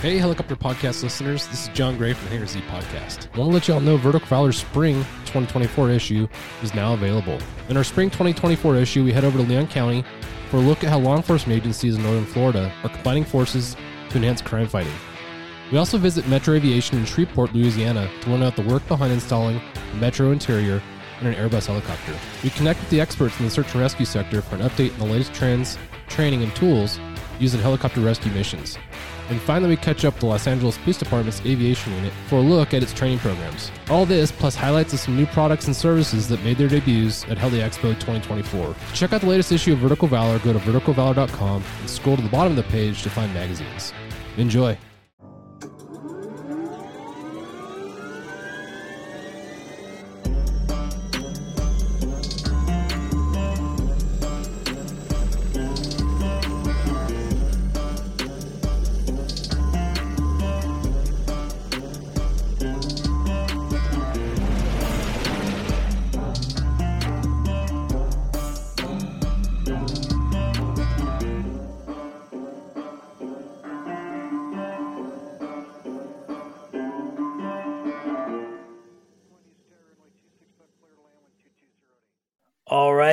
Hey, helicopter podcast listeners, this is John Gray from the Hangar Z podcast. I want to let y'all know Vertical Valor's spring 2024 issue is now available. In our spring 2024 issue, we head over to Leon County for a look at how law enforcement agencies in northern Florida are combining forces to enhance crime fighting. We also visit Metro Aviation in Shreveport, Louisiana to learn about the work behind installing a Metro interior in an Airbus helicopter. We connect with the experts in the search and rescue sector for an update on the latest trends, training, and tools used in helicopter rescue missions. And finally, we catch up with the Los Angeles Police Department's aviation unit for a look at its training programs. All this, plus highlights of some new products and services that made their debuts at Heli Expo 2024. To check out the latest issue of Vertical Valor, go to verticalvalor.com and scroll to the bottom of the page to find magazines. Enjoy.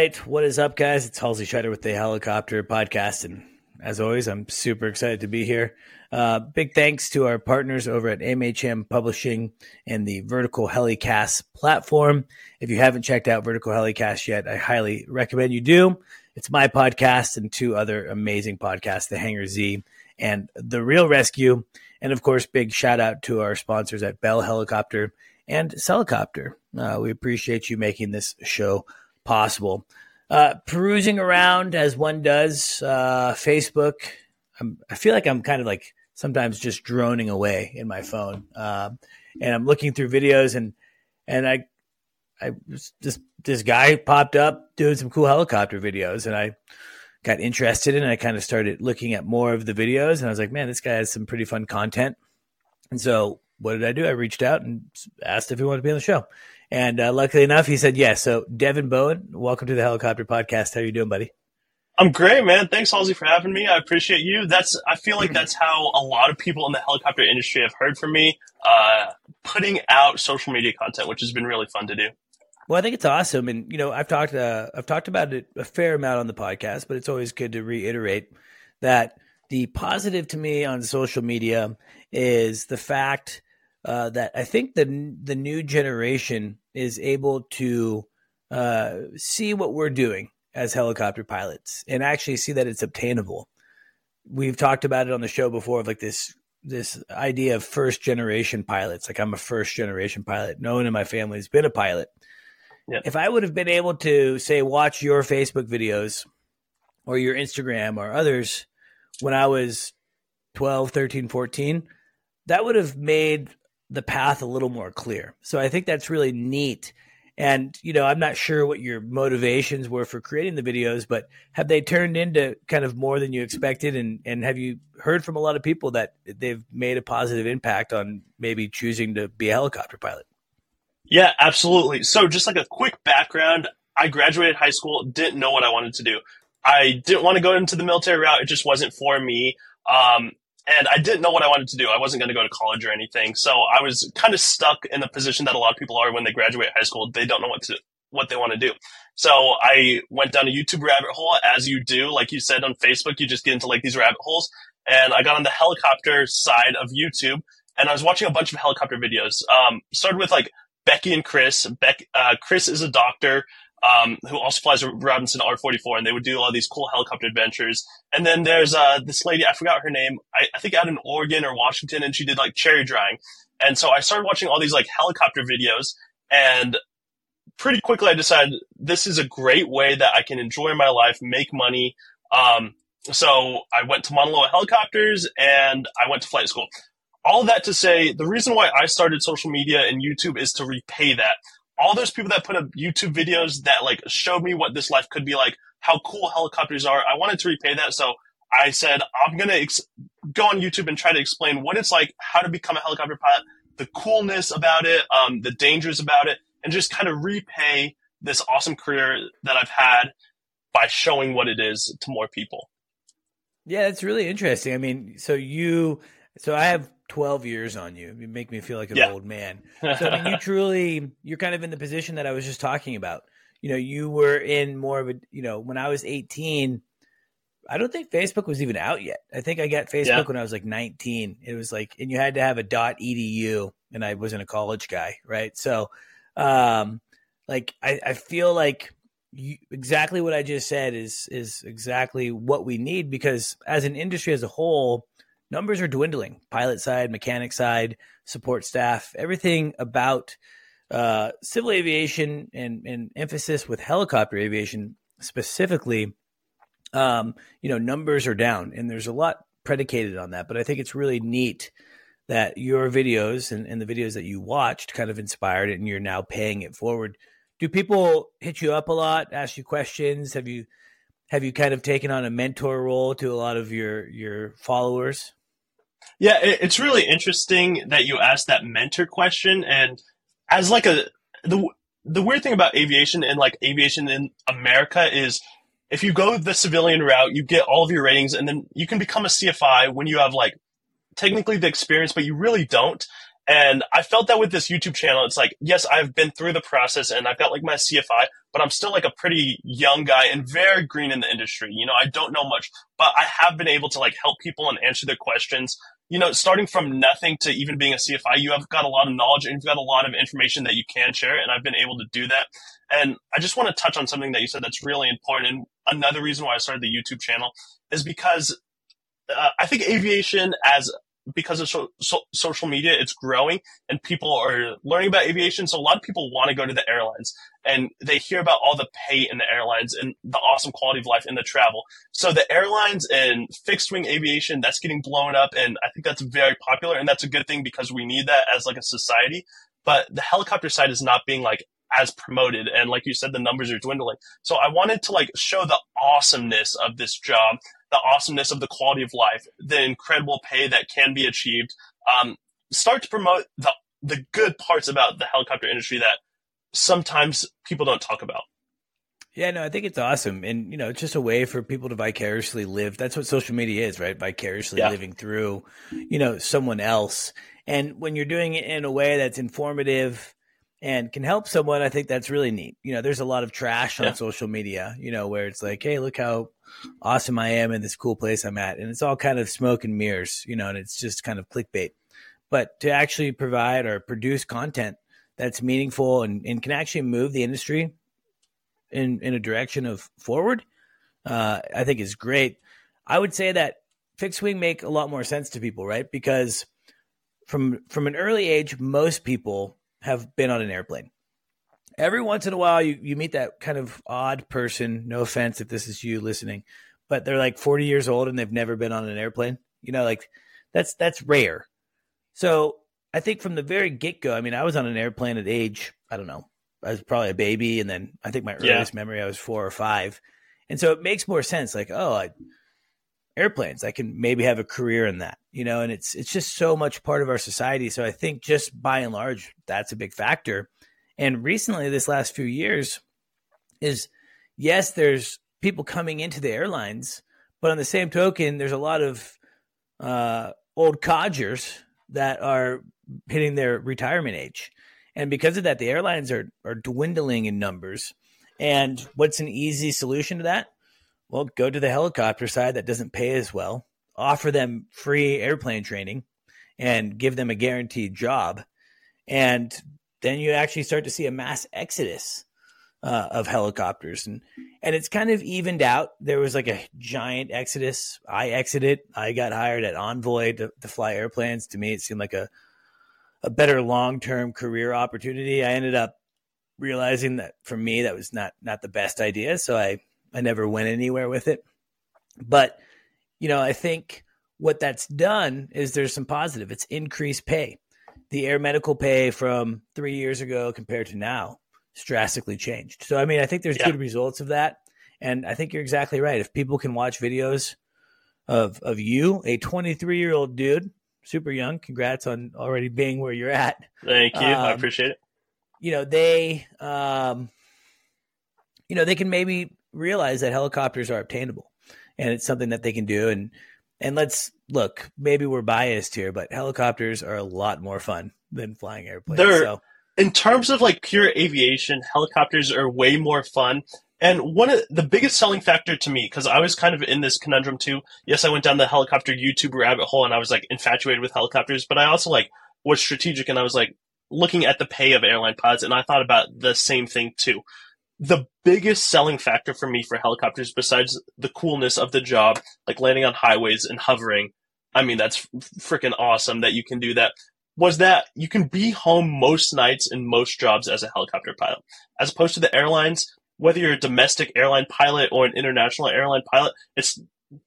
Right. What is up, guys? It's Halsey Schider with the Helicopter Podcast. And as always, I'm super excited to be here. Uh, big thanks to our partners over at MHM Publishing and the Vertical Helicast platform. If you haven't checked out Vertical Helicast yet, I highly recommend you do. It's my podcast and two other amazing podcasts, The Hangar Z and The Real Rescue. And of course, big shout out to our sponsors at Bell Helicopter and Celicopter. Uh, we appreciate you making this show possible. Uh, perusing around as one does, uh, Facebook. I'm, I feel like I'm kind of like sometimes just droning away in my phone, uh, and I'm looking through videos and and I I just this guy popped up doing some cool helicopter videos, and I got interested and I kind of started looking at more of the videos, and I was like, man, this guy has some pretty fun content. And so, what did I do? I reached out and asked if he wanted to be on the show. And uh, luckily enough, he said yes. So, Devin Bowen, welcome to the Helicopter Podcast. How are you doing, buddy? I'm great, man. Thanks, Halsey, for having me. I appreciate you. That's I feel like that's how a lot of people in the helicopter industry have heard from me, uh, putting out social media content, which has been really fun to do. Well, I think it's awesome, and you know, I've talked uh, I've talked about it a fair amount on the podcast, but it's always good to reiterate that the positive to me on social media is the fact uh, that I think the the new generation is able to uh, see what we're doing as helicopter pilots and actually see that it's obtainable. We've talked about it on the show before, of like this this idea of first generation pilots. Like I'm a first generation pilot. No one in my family has been a pilot. Yeah. If I would have been able to say watch your Facebook videos or your Instagram or others when I was 12, 13, 14, that would have made the path a little more clear. So I think that's really neat. And, you know, I'm not sure what your motivations were for creating the videos, but have they turned into kind of more than you expected? And, and have you heard from a lot of people that they've made a positive impact on maybe choosing to be a helicopter pilot? Yeah, absolutely. So just like a quick background, I graduated high school, didn't know what I wanted to do. I didn't want to go into the military route. It just wasn't for me. Um, and I didn't know what I wanted to do. I wasn't going to go to college or anything. So I was kind of stuck in the position that a lot of people are when they graduate high school. They don't know what to, what they want to do. So I went down a YouTube rabbit hole as you do. Like you said on Facebook, you just get into like these rabbit holes. And I got on the helicopter side of YouTube and I was watching a bunch of helicopter videos. Um, started with like Becky and Chris. Beck, uh, Chris is a doctor um, who also flies a Robinson R44, and they would do all these cool helicopter adventures. And then there's uh, this lady, I forgot her name, I, I think out in Oregon or Washington, and she did like cherry drying. And so I started watching all these like helicopter videos, and pretty quickly I decided this is a great way that I can enjoy my life, make money. Um, so I went to Mauna Helicopters and I went to flight school. All that to say, the reason why I started social media and YouTube is to repay that all those people that put up YouTube videos that like showed me what this life could be like, how cool helicopters are. I wanted to repay that. So I said, I'm going to ex- go on YouTube and try to explain what it's like, how to become a helicopter pilot, the coolness about it, um, the dangers about it, and just kind of repay this awesome career that I've had by showing what it is to more people. Yeah, it's really interesting. I mean, so you So I have 12 years on you. You make me feel like an Yeah. old man. So I mean, you truly, you're kind of in the position that I was just talking about. You know, you were in more of a, you know, when I was 18, I don't think Facebook was even out yet. I think I got Facebook Yeah. when I was like 19. It was like, and you had to have a dot .edu, and I wasn't a college guy, right? So, um, like I, I feel like you, exactly what I just said is is exactly what we need because as an industry as a whole, numbers are dwindling. Pilot side, mechanic side, support staff, everything about uh, civil aviation and, and emphasis with helicopter aviation specifically. Um, you know, numbers are down, and there's a lot predicated on that. But I think it's really neat that your videos and, and the videos that you watched kind of inspired it, and you're now paying it forward. Do people hit you up a lot, ask you questions? Have you have you kind of taken on a mentor role to a lot of your your followers? Yeah, it, it's really interesting that you asked that mentor question. And as like a the the weird thing about aviation and like aviation in America is if you go the civilian route, you get all of your ratings, and then you can become a CFI when you have like technically the experience, but you really don't. And I felt that with this YouTube channel, it's like, yes, I've been through the process and I've got like my CFI, but I'm still like a pretty young guy and very green in the industry. You know, I don't know much, but I have been able to like help people and answer their questions. You know, starting from nothing to even being a CFI, you have got a lot of knowledge and you've got a lot of information that you can share. And I've been able to do that. And I just want to touch on something that you said that's really important. And another reason why I started the YouTube channel is because uh, I think aviation as because of so, so, social media, it's growing and people are learning about aviation. So a lot of people want to go to the airlines and they hear about all the pay in the airlines and the awesome quality of life in the travel. So the airlines and fixed wing aviation, that's getting blown up. And I think that's very popular. And that's a good thing because we need that as like a society. But the helicopter side is not being like as promoted. And like you said, the numbers are dwindling. So I wanted to like show the awesomeness of this job the awesomeness of the quality of life, the incredible pay that can be achieved. Um, start to promote the the good parts about the helicopter industry that sometimes people don't talk about. Yeah, no, I think it's awesome, and you know, it's just a way for people to vicariously live. That's what social media is, right? Vicariously Yeah. living through, you know, someone else. And when you're doing it in a way that's informative and can help someone, I think that's really neat. You know, there's a lot of trash on Yeah. social media, you know, where it's like, hey, look how awesome I am in this cool place I'm at, and it's all kind of smoke and mirrors, you know, and it's just kind of clickbait. But to actually provide or produce content that's meaningful and, and can actually move the industry in in a direction of forward, uh, I think is great. I would say that fixed wing make a lot more sense to people, right? Because from from an early age, most people have been on an airplane. Every once in a while, you you meet that kind of odd person. No offense if this is you listening, but they're like forty years old and they've never been on an airplane. You know, like that's that's rare. So I think from the very get go, I mean, I was on an airplane at age I don't know I was probably a baby, and then I think my Yeah. earliest memory I was four or five, and so it makes more sense. Like, oh, I, airplanes, I can maybe have a career in that, you know. And it's it's just so much part of our society. So I think just by and large, that's a big factor. And recently, this last few years, is yes, there's people coming into the airlines, but on the same token, there's a lot of uh, old codgers that are hitting their retirement age. And because of that, the airlines are are dwindling in numbers. And what's an easy solution to that? Well, go to the helicopter side that doesn't pay as well, offer them free airplane training, and give them a guaranteed job. And then you actually start to see a mass exodus uh, of helicopters, and and it's kind of evened out. There was like a giant exodus. I exited. I got hired at Envoy to, to fly airplanes. To me, it seemed like a a better long term career opportunity. I ended up realizing that for me that was not not the best idea, so I I never went anywhere with it. But you know, I think what that's done is there's some positive. It's increased pay. The air medical pay from three years ago compared to now has drastically changed. So I mean, I think there's Yeah. good results of that, and I think you're exactly right. If people can watch videos of of you, a 23 year old dude, super young, congrats on already being where you're at Thank you. I Um, appreciate it. you know they um you know they can maybe realize that helicopters are obtainable and it's something that they can do and and let's look, maybe we're biased here, but helicopters are a lot more fun than flying airplanes. They're, so. In terms of like pure aviation, helicopters are way more fun. And one of the biggest selling factor to me, because I was kind of in this conundrum too. Yes, I went down the helicopter YouTube rabbit hole and I was like infatuated with helicopters, but I also like was strategic and I was like looking at the pay of airline pods and I thought about the same thing too. The biggest selling factor for me for helicopters, besides the coolness of the job, like landing on highways and hovering, I mean, that's freaking awesome that you can do that was that you can be home most nights in most jobs as a helicopter pilot. As opposed to the airlines, whether you're a domestic airline pilot or an international airline pilot, it's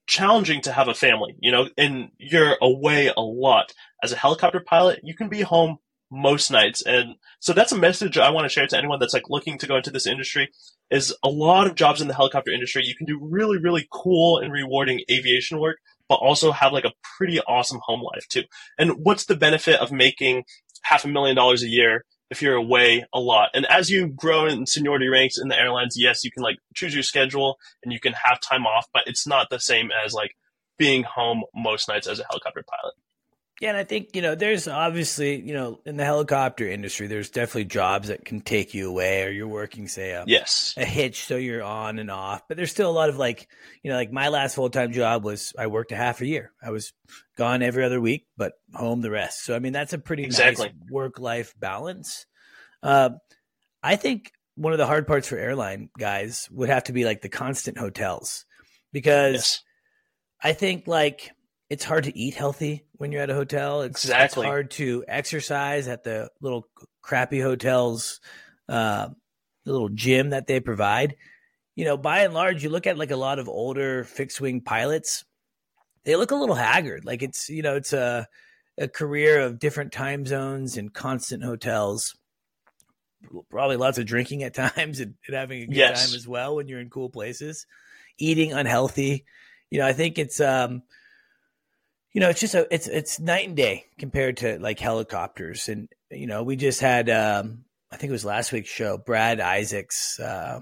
challenging to have a family, you know, and you're away a lot. As a helicopter pilot, you can be home most nights. And so that's a message I want to share to anyone that's like looking to go into this industry is a lot of jobs in the helicopter industry. You can do really, really cool and rewarding aviation work, but also have like a pretty awesome home life too. And what's the benefit of making half a million dollars a year if you're away a lot? And as you grow in seniority ranks in the airlines, yes, you can like choose your schedule and you can have time off, but it's not the same as like being home most nights as a helicopter pilot. Yeah, and I think, you know, there's obviously, you know, in the helicopter industry, there's definitely jobs that can take you away or you're working, say, a, yes. a hitch, so you're on and off. But there's still a lot of like, you know, like my last full time job was I worked a half a year. I was gone every other week, but home the rest. So, I mean, that's a pretty exactly. nice work life balance. Uh, I think one of the hard parts for airline guys would have to be like the constant hotels because yes. I think like, it's hard to eat healthy when you're at a hotel. It's, exactly. it's hard to exercise at the little crappy hotels, uh, the little gym that they provide. You know, by and large, you look at like a lot of older fixed wing pilots, they look a little haggard. Like it's, you know, it's a, a career of different time zones and constant hotels. Probably lots of drinking at times and, and having a good yes. time as well when you're in cool places. Eating unhealthy. You know, I think it's um you know, it's just a it's it's night and day compared to like helicopters. And you know, we just had um, I think it was last week's show. Brad Isaacs uh,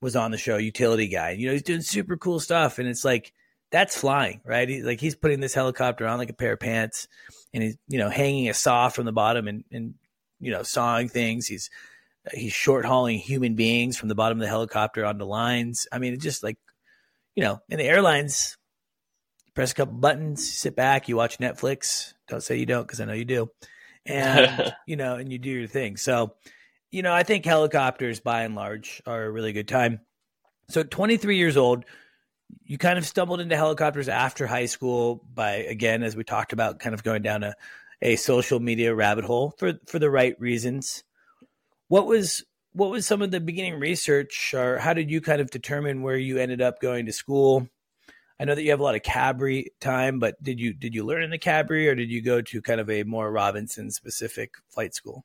was on the show, utility guy. You know, he's doing super cool stuff, and it's like that's flying, right? He, like he's putting this helicopter on like a pair of pants, and he's you know hanging a saw from the bottom and and you know sawing things. He's he's short hauling human beings from the bottom of the helicopter onto lines. I mean, it's just like you know, and the airlines press a couple buttons, sit back, you watch Netflix. Don't say you don't because I know you do. And, you know, and you do your thing. So, you know, I think helicopters by and large are a really good time. So, 23 years old, you kind of stumbled into helicopters after high school by, again, as we talked about, kind of going down a, a social media rabbit hole for, for the right reasons. What was what was some of the beginning research or how did you kind of determine where you ended up going to school I know that you have a lot of Cabri time, but did you did you learn in the Cabri or did you go to kind of a more Robinson specific flight school?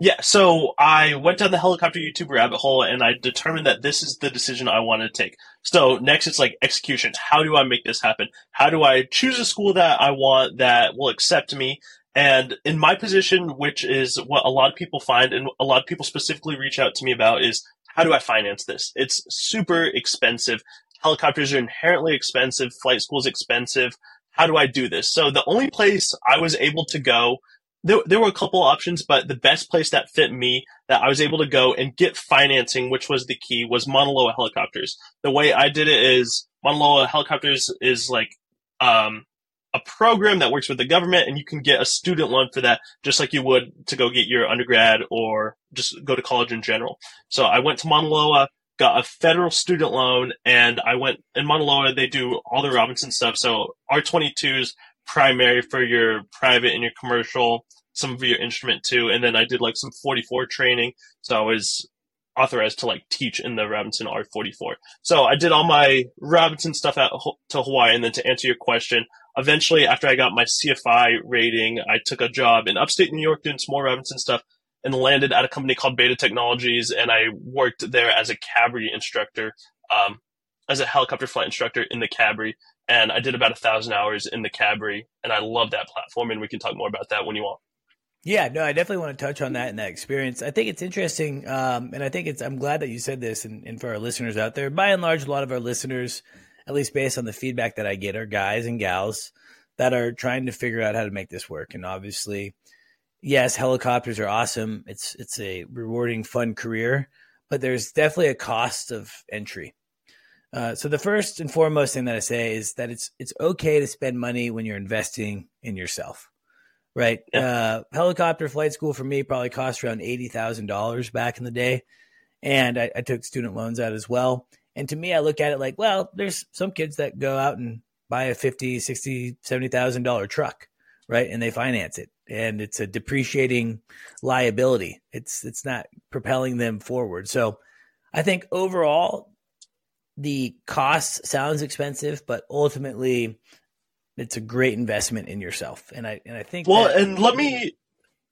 Yeah, so I went down the helicopter YouTube rabbit hole and I determined that this is the decision I want to take. So next it's like execution. How do I make this happen? How do I choose a school that I want that will accept me? And in my position, which is what a lot of people find and a lot of people specifically reach out to me about is how do I finance this? It's super expensive helicopters are inherently expensive, flight school is expensive. How do I do this? So the only place I was able to go, there, there were a couple options, but the best place that fit me that I was able to go and get financing, which was the key, was Mauna Loa helicopters. The way I did it is Mauna Loa helicopters is like, um, a program that works with the government and you can get a student loan for that just like you would to go get your undergrad or just go to college in general. So I went to Mauna Loa, got a federal student loan and I went in Mauna Loa, they do all the Robinson stuff. So R22 is primary for your private and your commercial, some of your instrument too. And then I did like some 44 training. So I was authorized to like teach in the Robinson R44. So I did all my Robinson stuff out to Hawaii. And then to answer your question, eventually after I got my CFI rating, I took a job in upstate New York doing some more Robinson stuff and landed at a company called Beta Technologies, and I worked there as a Cabri instructor, um, as a helicopter flight instructor in the Cabri, and I did about a thousand hours in the Cabri, and I love that platform, and we can talk more about that when you want. Yeah, no, I definitely want to touch on that and that experience. I think it's interesting, um, and I think it's. I'm glad that you said this, and, and for our listeners out there, by and large, a lot of our listeners at least based on the feedback that I get, are guys and gals that are trying to figure out how to make this work. And obviously, yes, helicopters are awesome. It's it's a rewarding, fun career, but there's definitely a cost of entry. Uh, so the first and foremost thing that I say is that it's it's okay to spend money when you're investing in yourself, right? Yeah. Uh, helicopter flight school for me probably cost around eighty thousand dollars back in the day, and I, I took student loans out as well. And to me, I look at it like, well, there's some kids that go out and buy a 50, 60, 70,000 dollar truck, right? And they finance it and it's a depreciating liability. It's it's not propelling them forward. So I think overall the cost sounds expensive, but ultimately it's a great investment in yourself. And I and I think Well, that- and let me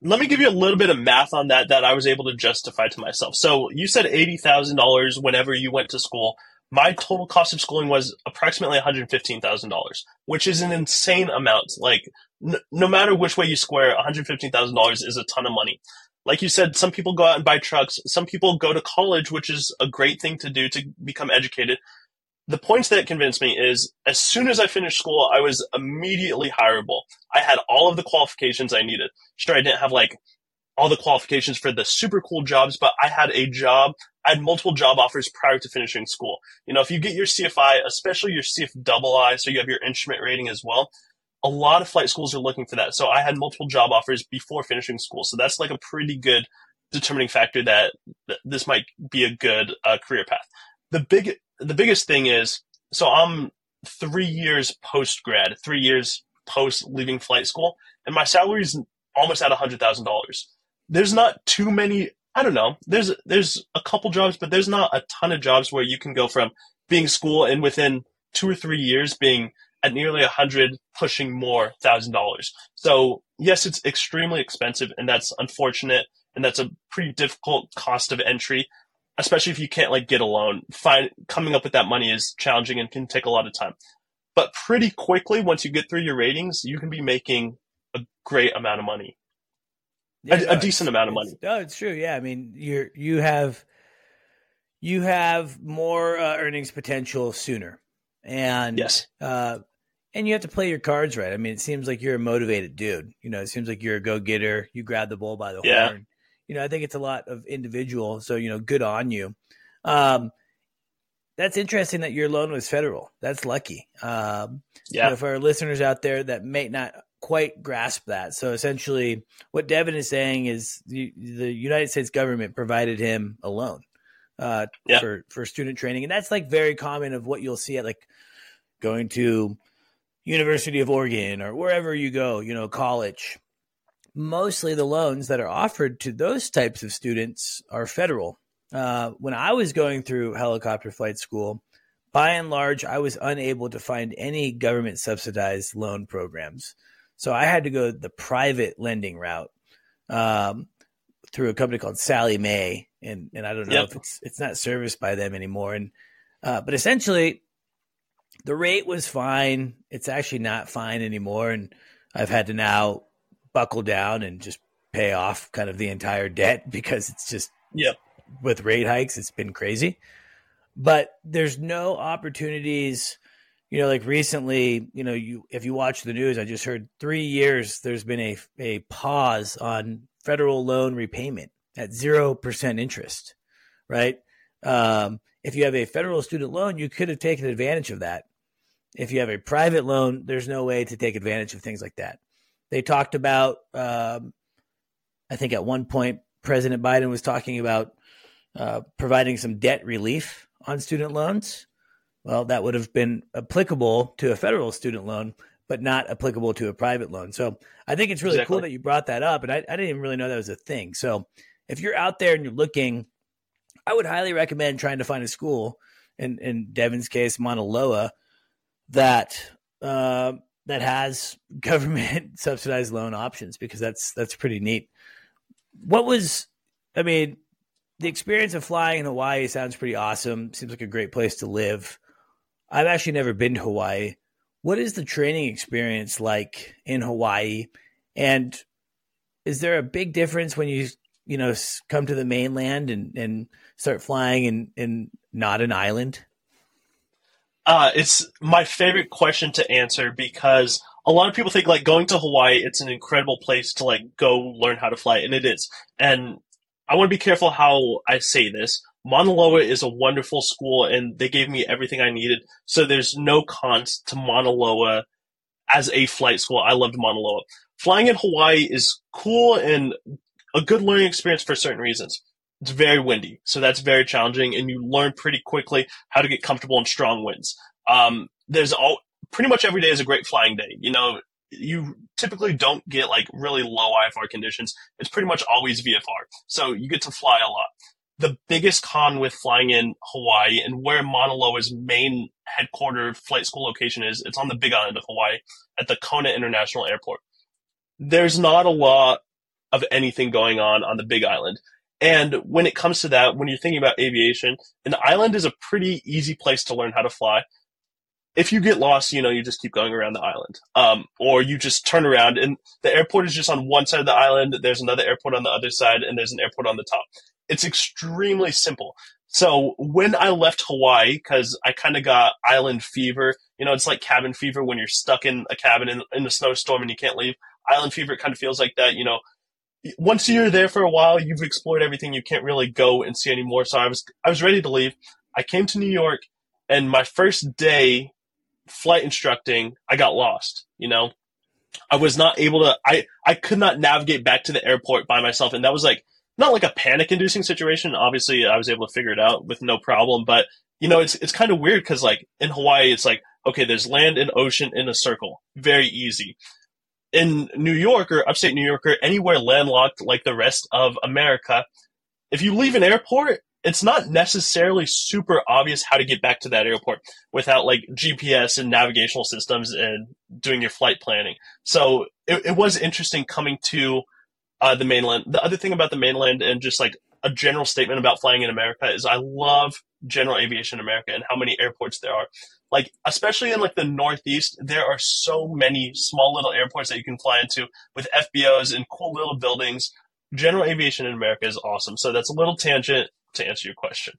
let me give you a little bit of math on that that I was able to justify to myself. So you said eighty thousand dollars whenever you went to school. My total cost of schooling was approximately one hundred fifteen thousand dollars, which is an insane amount. Like n- no matter which way you square, one hundred fifteen thousand dollars is a ton of money. Like you said, some people go out and buy trucks. Some people go to college, which is a great thing to do to become educated the points that convinced me is as soon as I finished school, I was immediately hireable. I had all of the qualifications I needed. Sure, I didn't have like all the qualifications for the super cool jobs, but I had a job. I had multiple job offers prior to finishing school. You know, if you get your CFI, especially your CF double I, so you have your instrument rating as well, a lot of flight schools are looking for that. So I had multiple job offers before finishing school. So that's like a pretty good determining factor that, that this might be a good uh, career path. The big the biggest thing is so I'm three years post grad, three years post leaving flight school, and my salary is almost at a hundred thousand dollars. There's not too many. I don't know. There's there's a couple jobs, but there's not a ton of jobs where you can go from being school and within two or three years being at nearly a hundred, pushing more thousand dollars. So yes, it's extremely expensive, and that's unfortunate, and that's a pretty difficult cost of entry especially if you can't like get a loan. Find coming up with that money is challenging and can take a lot of time. But pretty quickly, once you get through your ratings, you can be making a great amount of money, yeah, a, no, a decent amount of money. No, it's true. Yeah, I mean, you're you have you have more uh, earnings potential sooner, and yes, uh, and you have to play your cards right. I mean, it seems like you're a motivated dude. You know, it seems like you're a go getter. You grab the bull by the yeah. horn you know, I think it's a lot of individual. So, you know, good on you. Um, that's interesting that your loan was federal. That's lucky. Um, yeah. You know, for our listeners out there that may not quite grasp that. So essentially, what Devin is saying is the, the United States government provided him a loan uh, yeah. for for student training, and that's like very common of what you'll see at like going to University of Oregon or wherever you go. You know, college mostly the loans that are offered to those types of students are federal. Uh, when I was going through helicopter flight school, by and large, I was unable to find any government subsidized loan programs. So I had to go the private lending route um, through a company called Sallie Mae, and and I don't know yep. if it's it's not serviced by them anymore. And uh, but essentially, the rate was fine. It's actually not fine anymore, and I've had to now buckle down and just pay off kind of the entire debt because it's just yep. with rate hikes it's been crazy but there's no opportunities you know like recently you know you if you watch the news i just heard 3 years there's been a a pause on federal loan repayment at 0% interest right? Um, if you have a federal student loan you could have taken advantage of that. If you have a private loan there's no way to take advantage of things like that. They talked about, um, I think at one point, President Biden was talking about uh, providing some debt relief on student loans. Well, that would have been applicable to a federal student loan, but not applicable to a private loan. So I think it's really exactly. cool that you brought that up. And I, I didn't even really know that was a thing. So if you're out there and you're looking, I would highly recommend trying to find a school, in, in Devin's case, Mauna Loa, that uh, that has government subsidized loan options because that's that's pretty neat. What was I mean, the experience of flying in Hawaii sounds pretty awesome. Seems like a great place to live. I've actually never been to Hawaii. What is the training experience like in Hawaii? And is there a big difference when you you know come to the mainland and and start flying in in not an island? Uh, it's my favorite question to answer because a lot of people think like going to Hawaii, it's an incredible place to like go learn how to fly, and it is. And I want to be careful how I say this. Mauna is a wonderful school, and they gave me everything I needed. So there's no cons to Mauna Loa as a flight school. I loved Mauna Loa. Flying in Hawaii is cool and a good learning experience for certain reasons. It's very windy, so that's very challenging, and you learn pretty quickly how to get comfortable in strong winds. Um, there's all pretty much every day is a great flying day. You know, you typically don't get like really low IFR conditions. It's pretty much always VFR, so you get to fly a lot. The biggest con with flying in Hawaii and where Mauna Loa's main headquarter flight school location is, it's on the Big Island of Hawaii at the Kona International Airport. There's not a lot of anything going on on the Big Island. And when it comes to that, when you're thinking about aviation, an island is a pretty easy place to learn how to fly. If you get lost, you know, you just keep going around the island. Um, or you just turn around and the airport is just on one side of the island. There's another airport on the other side and there's an airport on the top. It's extremely simple. So when I left Hawaii, cause I kind of got island fever, you know, it's like cabin fever when you're stuck in a cabin in, in a snowstorm and you can't leave. Island fever, kind of feels like that, you know, once you're there for a while, you've explored everything. You can't really go and see anymore. So I was I was ready to leave. I came to New York, and my first day flight instructing, I got lost. You know, I was not able to. I I could not navigate back to the airport by myself, and that was like not like a panic inducing situation. Obviously, I was able to figure it out with no problem. But you know, it's it's kind of weird because like in Hawaii, it's like okay, there's land and ocean in a circle, very easy in New York or upstate New York or anywhere landlocked like the rest of America, if you leave an airport, it's not necessarily super obvious how to get back to that airport without like GPS and navigational systems and doing your flight planning. So it, it was interesting coming to uh, the mainland. The other thing about the mainland and just like a general statement about flying in America is I love general aviation in America and how many airports there are like especially in like the northeast there are so many small little airports that you can fly into with fbos and cool little buildings general aviation in america is awesome so that's a little tangent to answer your question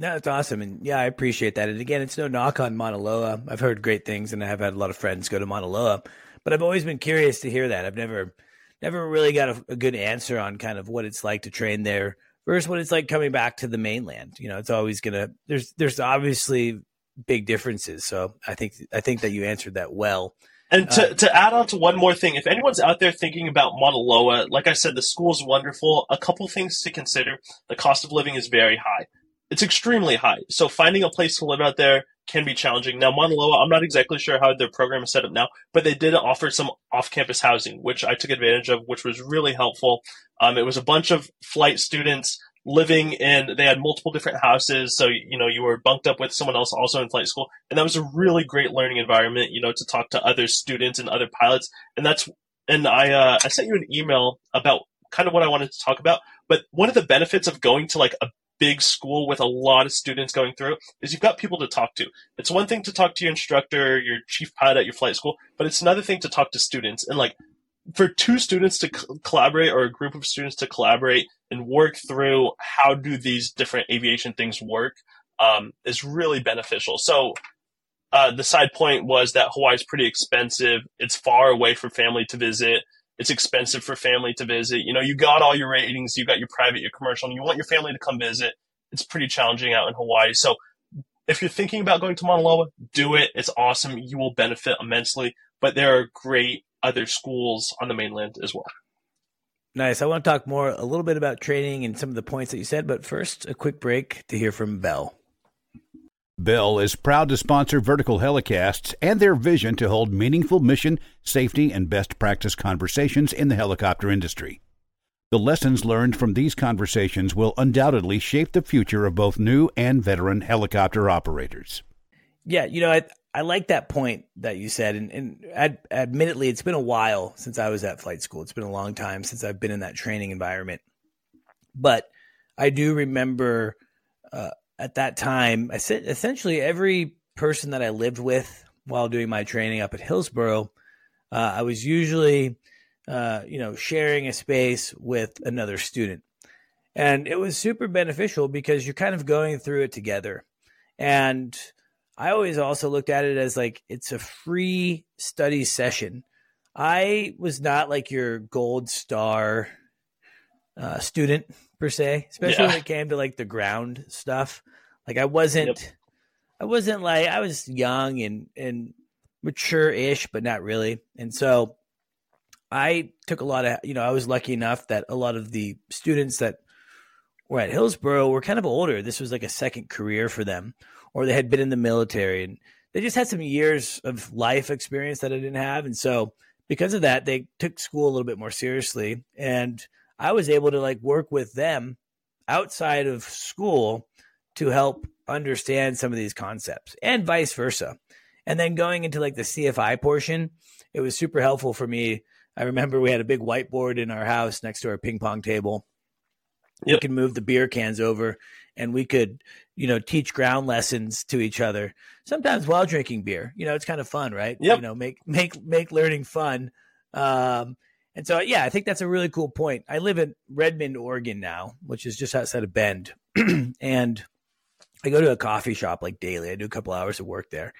no, that's awesome, and yeah, I appreciate that. And again, it's no knock on Mauna Loa. I've heard great things, and I have had a lot of friends go to Mauna Loa, but I've always been curious to hear that. I've never, never really got a, a good answer on kind of what it's like to train there versus what it's like coming back to the mainland. You know, it's always gonna there's there's obviously big differences. So I think I think that you answered that well. And to, uh, to add on to one more thing, if anyone's out there thinking about Mauna Loa, like I said, the school is wonderful. A couple things to consider. The cost of living is very high. It's extremely high. So finding a place to live out there can be challenging. Now, Mauna Loa, I'm not exactly sure how their program is set up now, but they did offer some off-campus housing, which I took advantage of, which was really helpful. Um, it was a bunch of flight students living in they had multiple different houses so you know you were bunked up with someone else also in flight school and that was a really great learning environment you know to talk to other students and other pilots and that's and i uh, i sent you an email about kind of what i wanted to talk about but one of the benefits of going to like a big school with a lot of students going through is you've got people to talk to. It's one thing to talk to your instructor, your chief pilot at your flight school, but it's another thing to talk to students. And like for two students to co- collaborate or a group of students to collaborate and work through how do these different aviation things work um, is really beneficial. So uh, the side point was that Hawaii is pretty expensive. It's far away for family to visit. It's expensive for family to visit. You know, you got all your ratings, you got your private, your commercial, and you want your family to come visit. It's pretty challenging out in Hawaii. So if you're thinking about going to Mauna Loa, do it. It's awesome. You will benefit immensely. But there are great other schools on the mainland as well. Nice. I want to talk more a little bit about training and some of the points that you said, but first, a quick break to hear from Bell. Bell is proud to sponsor Vertical Helicasts and their vision to hold meaningful mission, safety, and best practice conversations in the helicopter industry. The lessons learned from these conversations will undoubtedly shape the future of both new and veteran helicopter operators. Yeah, you know, I, I like that point that you said, and, and ad, admittedly, it's been a while since I was at flight school. It's been a long time since I've been in that training environment, but I do remember uh, at that time. I said essentially every person that I lived with while doing my training up at Hillsboro, uh, I was usually, uh, you know, sharing a space with another student, and it was super beneficial because you're kind of going through it together, and I always also looked at it as like it's a free study session. I was not like your gold star uh, student per se, especially yeah. when it came to like the ground stuff. Like I wasn't, yep. I wasn't like I was young and and mature ish, but not really. And so I took a lot of, you know, I was lucky enough that a lot of the students that were at Hillsboro were kind of older. This was like a second career for them, or they had been in the military and they just had some years of life experience that I didn't have. And so because of that, they took school a little bit more seriously. And I was able to like work with them outside of school to help understand some of these concepts and vice versa. And then going into like the CFI portion, it was super helpful for me. I remember we had a big whiteboard in our house next to our ping pong table. Yep. We could move the beer cans over and we could, you know, teach ground lessons to each other. Sometimes while drinking beer. You know, it's kind of fun, right? Yep. You know, make make make learning fun. Um, and so yeah, I think that's a really cool point. I live in Redmond, Oregon now, which is just outside of Bend. and I go to a coffee shop like daily. I do a couple hours of work there.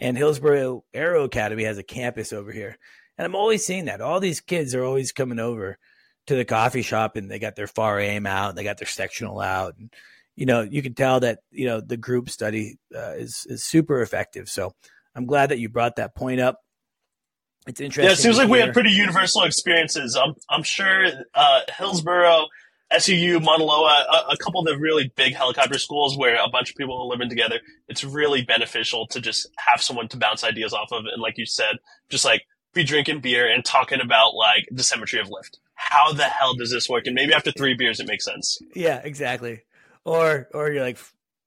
And Hillsboro Aero Academy has a campus over here. And I'm always seeing that. All these kids are always coming over to the coffee shop and they got their FAR aim out, they got their sectional out. And, you know, you can tell that, you know, the group study uh, is, is super effective. So I'm glad that you brought that point up. It's interesting. Yeah, it seems like hear. we had pretty universal experiences. I'm, I'm sure uh, Hillsboro SUU, Mauna Loa, a, a, couple of the really big helicopter schools where a bunch of people are living together. It's really beneficial to just have someone to bounce ideas off of. And like you said, just like be drinking beer and talking about like the symmetry of lift. How the hell does this work? And maybe after three beers, it makes sense. Yeah, exactly. Or, or you're like,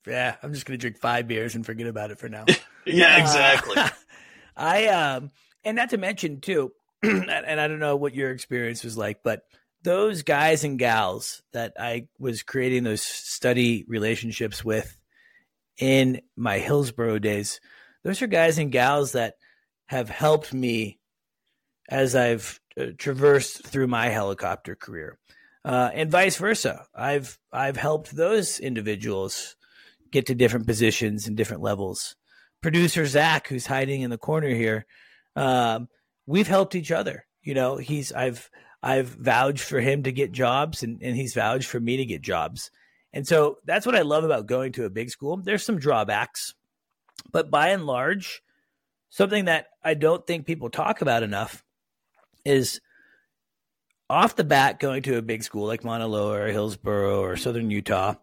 yeah, I'm just going to drink five beers and forget about it for now. yeah, exactly. Uh, I, um, and not to mention too, and I don't know what your experience was like, but those guys and gals that I was creating those study relationships with in my Hillsboro days, those are guys and gals that have helped me as I've uh, traversed through my helicopter career, uh, and vice versa. I've I've helped those individuals get to different positions and different levels. Producer Zach, who's hiding in the corner here, um, we've helped each other. You know, he's I've I've vouched for him to get jobs and, and he's vouched for me to get jobs. And so that's what I love about going to a big school. There's some drawbacks, but by and large, something that I don't think people talk about enough is off the bat going to a big school like Mauna Loa or Hillsboro or Southern Utah.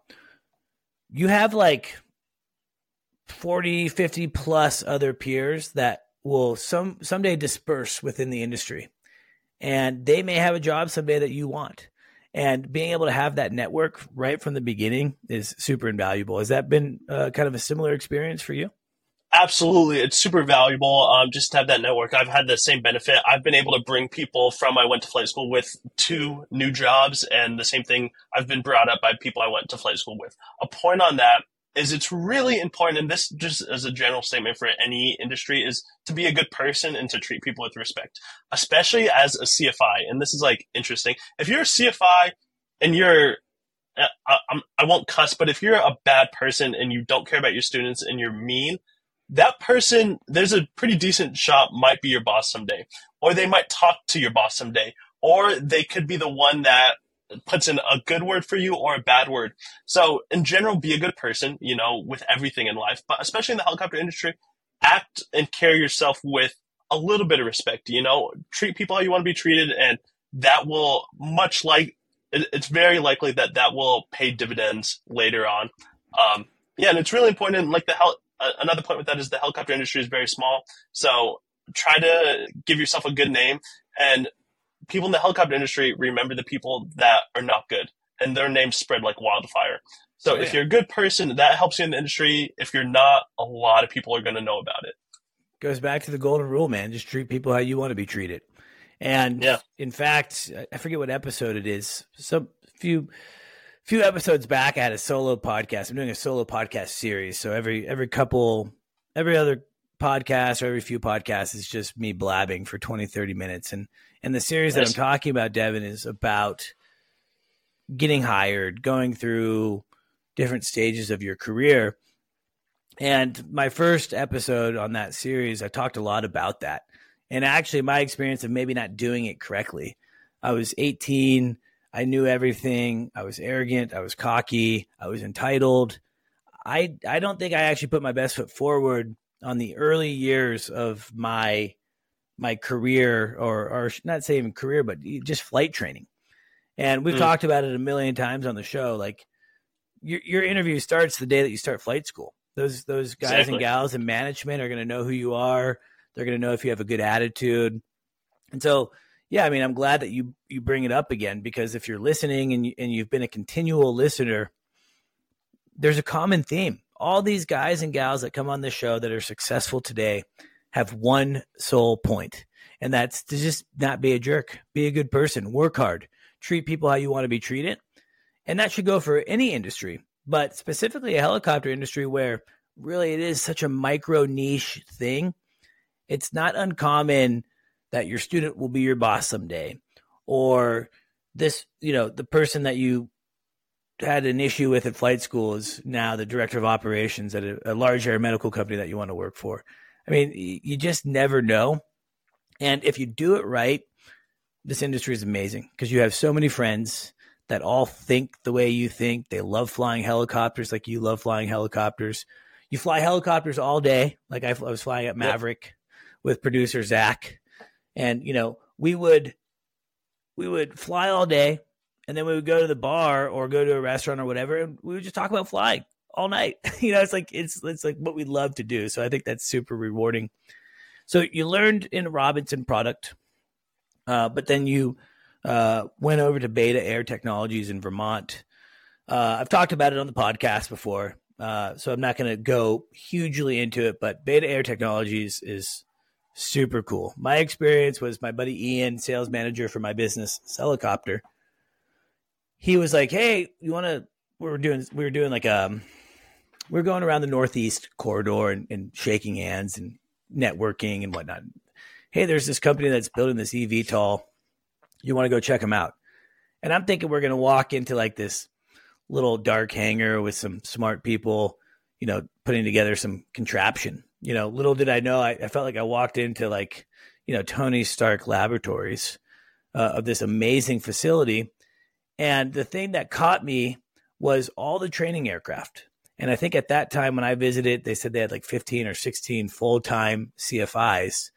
You have like 40, 50 plus other peers that will some someday disperse within the industry and they may have a job someday that you want. And being able to have that network right from the beginning is super invaluable. Has that been uh, kind of a similar experience for you? Absolutely. It's super valuable um, just to have that network. I've had the same benefit. I've been able to bring people from I went to flight school with two new jobs, and the same thing I've been brought up by people I went to flight school with. A point on that is it's really important, and this just as a general statement for any industry, is to be a good person and to treat people with respect, especially as a CFI. And this is like interesting. If you're a CFI and you're, uh, I, I won't cuss, but if you're a bad person and you don't care about your students and you're mean, that person, there's a pretty decent shot might be your boss someday, or they might talk to your boss someday, or they could be the one that puts in a good word for you or a bad word. So in general, be a good person, you know, with everything in life, but especially in the helicopter industry, act and carry yourself with a little bit of respect, you know, treat people how you want to be treated. And that will much like, it's very likely that that will pay dividends later on. Um, yeah, and it's really important. Like the hel- another point with that is the helicopter industry is very small. So try to give yourself a good name and people in the helicopter industry remember the people that are not good and their names spread like wildfire. So oh, if you're a good person, that helps you in the industry. If you're not, a lot of people are going to know about it. Goes back to the golden rule, man. Just treat people how you want to be treated. And yeah. in fact, I forget what episode it is. Some few few episodes back, I had a solo podcast. I'm doing a solo podcast series. So every every couple, every other podcast or every few podcasts is just me blabbing for 20, 30 minutes. And and the series that I'm talking about, Devin, is about getting hired, going through different stages of your career. And my first episode on that series, I talked a lot about that. And actually, my experience of maybe not doing it correctly. I was 18. I knew everything. I was arrogant. I was cocky. I was entitled. I I don't think I actually put my best foot forward on the early years of my my career, or or not saying career, but just flight training. And we've mm. talked about it a million times on the show. Like your your interview starts the day that you start flight school. Those those guys exactly. and gals in management are going to know who you are. They're going to know if you have a good attitude. And so, yeah, I mean, I'm glad that you you bring it up again because if you're listening and you, and you've been a continual listener, there's a common theme. All these guys and gals that come on the show that are successful today have one sole point, and that's to just not be a jerk, be a good person, work hard, treat people how you want to be treated, and that should go for any industry, but specifically a helicopter industry where really it is such a micro niche thing. It's not uncommon that your student will be your boss someday. Or this you know the person that you had an issue with at flight school is now the director of operations at a, a large air medical company that you want to work for. I mean you just never know. And if you do it right this industry is amazing because you have so many friends that all think the way you think. They love flying helicopters like you love flying helicopters. You fly helicopters all day. Like i, was flying at maverick yep with producer Zach, and you know we would we would fly all day, and then we would go to the bar or go to a restaurant or whatever, and we would just talk about flying all night. you know, it's like it's it's like what we love to do. So I think that's super rewarding. So you learned in Robinson product, uh, but then you uh, went over to Beta Air Technologies in Vermont. Uh, I've talked about it on the podcast before, uh, so I'm not going to go hugely into it. But Beta Air Technologies is super cool. My experience was my buddy Ian, sales manager for my business, Helicopter. He was like, "Hey, you want to?" We were doing we were doing like um, we are going around the northeast corridor and, and shaking hands and networking and whatnot. Hey, there's this company that's building this eVTOL. You want to go check them out? And I'm thinking we're gonna walk into like this little dark hangar with some smart people, you know, putting together some contraption you know, little did I know, I, I felt like I walked into like, you know, Tony Stark Laboratories uh, of this amazing facility. And the thing that caught me was all the training aircraft. And I think at that time when I visited, they said they had like 15 or 16 full time CFIs.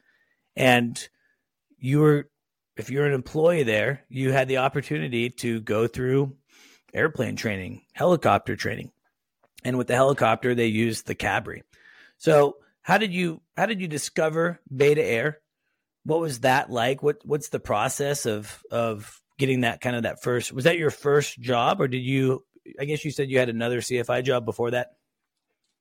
And you were, if you're an employee there, you had the opportunity to go through airplane training, helicopter training. And with the helicopter, they used the Cabri. So how did you how did you discover Beta Air? What was that like? What what's the process of of getting that kind of that first was that your first job or did you I guess you said you had another CFI job before that?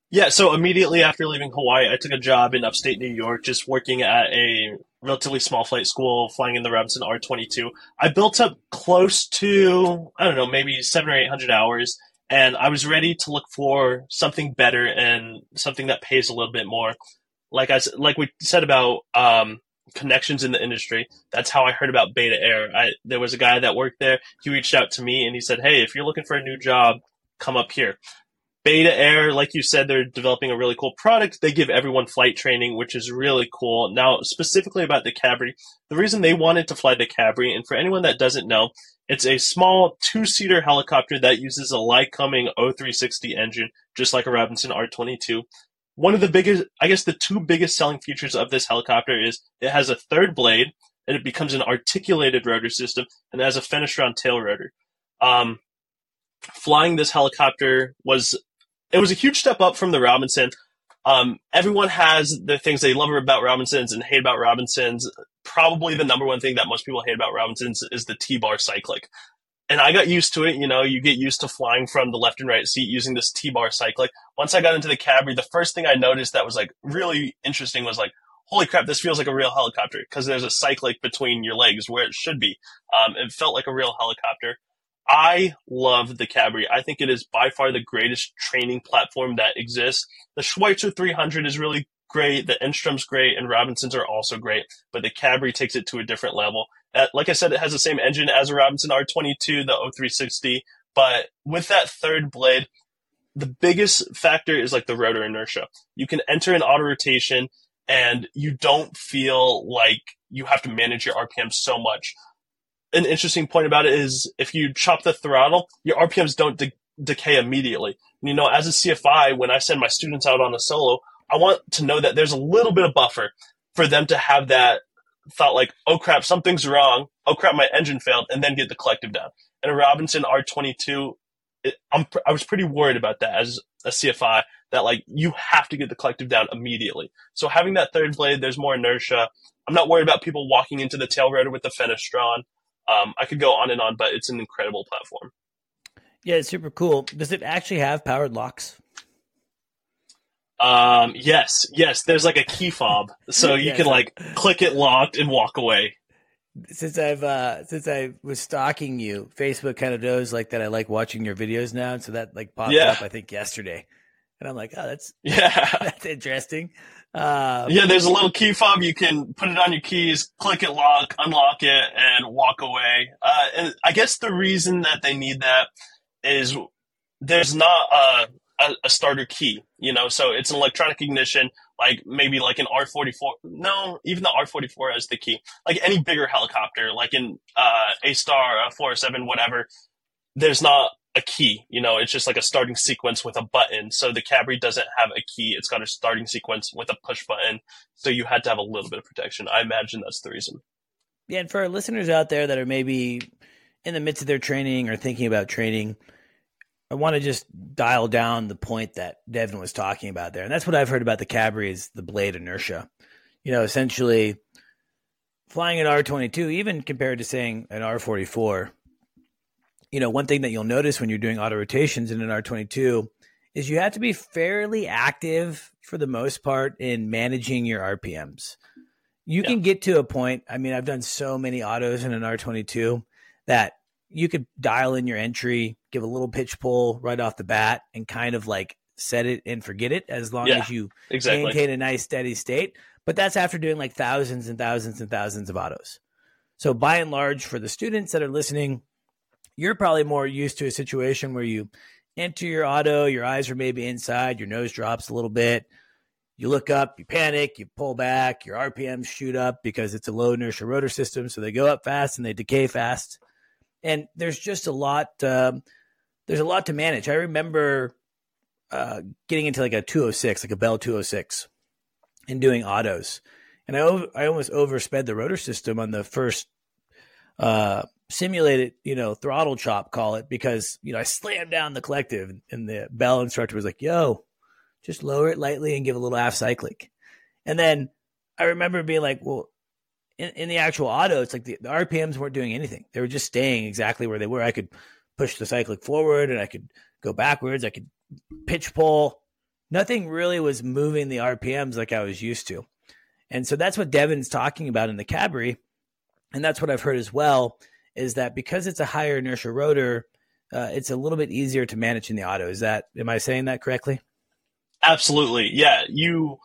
Yeah, so immediately after leaving Hawaii, I took a job in upstate New York, just working at a relatively small flight school, flying in the Robinson R22. I built up close to, I don't know, maybe seven or 800 hours and I was ready to look for something better and something that pays a little bit more. Like I like we said about um, connections in the industry. That's how I heard about Beta Air. I, there was a guy that worked there. He reached out to me and he said, "Hey, if you're looking for a new job, come up here." Beta Air, like you said, they're developing a really cool product. They give everyone flight training, which is really cool. Now, specifically about the Cabri, the reason they wanted to fly the Cabri, and for anyone that doesn't know, it's a small two-seater helicopter that uses a Lycoming O360 engine, just like a Robinson R22. One of the biggest, I guess the two biggest selling features of this helicopter is it has a third blade, and it becomes an articulated rotor system, and has a Fenestron tail rotor. Um, flying this helicopter was it was a huge step up from the Robinson. Um, everyone has the things they love about Robinsons and hate about Robinsons. Probably the number one thing that most people hate about Robinsons is the T-bar cyclic. And I got used to it. You know, you get used to flying from the left and right seat using this T-bar cyclic. Once I got into the Cabri, the first thing I noticed that was like really interesting was like, holy crap, this feels like a real helicopter because there's a cyclic between your legs where it should be. Um, it felt like a real helicopter. I love the Cabri. I think it is by far the greatest training platform that exists. The Schweizer 300 is really great. The Enstrom's great, and Robinsons are also great. But the Cabri takes it to a different level. Uh, like I said, it has the same engine as a Robinson R22, the O360. But with that third blade, the biggest factor is like the rotor inertia. You can enter an auto rotation and you don't feel like you have to manage your RPM so much. An interesting point about it is if you chop the throttle, your RPMs don't de- decay immediately. And, you know, as a CFI, when I send my students out on a solo, I want to know that there's a little bit of buffer for them to have that thought like, oh crap, something's wrong. Oh crap, my engine failed, and then get the collective down. And a Robinson R22, it, I was pretty worried about that as a CFI that like you have to get the collective down immediately. So having that third blade, there's more inertia. I'm not worried about people walking into the tail rotor with the fenestron. Um, I could go on and on, but it's an incredible platform. Yeah, it's super cool. Does it actually have powered locks? Um, yes, yes. There's like a key fob, so you can like click it locked and walk away. Since I've uh since I was stalking you, Facebook kind of knows like that I like watching your videos now, and so that like popped Yeah. up I think yesterday, and I'm like, oh, that's Yeah. that's interesting. Uh, Yeah, there's a little key fob. You can put it on your keys, click it, lock, unlock it, and walk away. Uh, and I guess the reason that they need that is there's not a, a, a starter key, you know, so it's an electronic ignition, like maybe like an R44. No, even the R44 has the key. Like any bigger helicopter, like in uh, A Star, a 407, whatever, there's not a key. You know, it's just like a starting sequence with a button. So the Cabri doesn't have a key. It's got a starting sequence with a push button. So you had to have a little bit of protection. I imagine that's the reason. Yeah, and for our listeners out there that are maybe in the midst of their training or thinking about training, I want to just dial down the point that Devin was talking about there. And that's what I've heard about the Cabri is the blade inertia. You know, essentially flying an R22, even compared to saying an R44, you know, one thing that you'll notice when you're doing auto rotations in an R22 is you have to be fairly active for the most part in managing your RPMs. You Yeah. can get to a point. I mean, I've done so many autos in an R22 that you could dial in your entry, give a little pitch pull right off the bat, and kind of like set it and forget it as long Yeah, as you Exactly. maintain a nice steady state. But that's after doing like thousands and thousands and thousands of autos. So by and large, for the students that are listening, you're probably more used to a situation where you enter your auto, your eyes are maybe inside, your nose drops a little bit. You look up, you panic, you pull back, your RPMs shoot up because it's a low inertia rotor system. So they go up fast and they decay fast. And there's just a lot, um, there's a lot to manage. I remember uh, getting into like a 206, like a Bell 206, and doing autos. And I, I almost oversped the rotor system on the first uh, simulated, you know, throttle chop, call it, because, you know, I slammed down the collective and the Bell instructor was like, yo, just lower it lightly and give a little half cyclic. And then I remember being like, well, in, in the actual auto, it's like the, the RPMs weren't doing anything. They were just staying exactly where they were. I could push the cyclic forward and I could go backwards. I could pitch pull. Nothing really was moving the RPMs like I was used to. And so that's what Devin's talking about in the Cabri. And that's what I've heard as well is that because it's a higher inertia rotor, uh, it's a little bit easier to manage in the auto. Is that, am I saying that correctly? Absolutely. Yeah. You,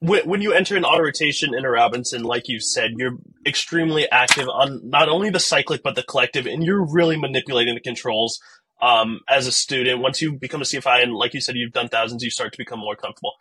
when, you enter an auto rotation in a Robinson, like you said, you're extremely active on not only the cyclic, but the collective, and you're really manipulating the controls. Um, as a student, once you become a CFI, and like you said, you've done thousands, you start to become more comfortable.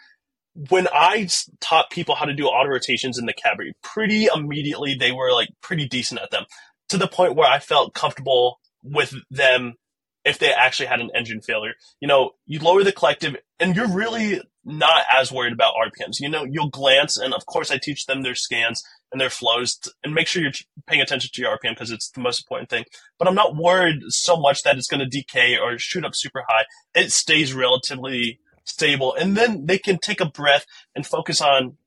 When I taught people how to do auto rotations in the Cabri, pretty immediately they were like pretty decent at them to the point where I felt comfortable with them if they actually had an engine failure. You know, you lower the collective and you're really not as worried about RPMs. You know, you'll glance and of course I teach them their scans and their flows and make sure you're paying attention to your RPM because it's the most important thing. But I'm not worried so much that it's going to decay or shoot up super high. It stays relatively stable and then they can take a breath and focus on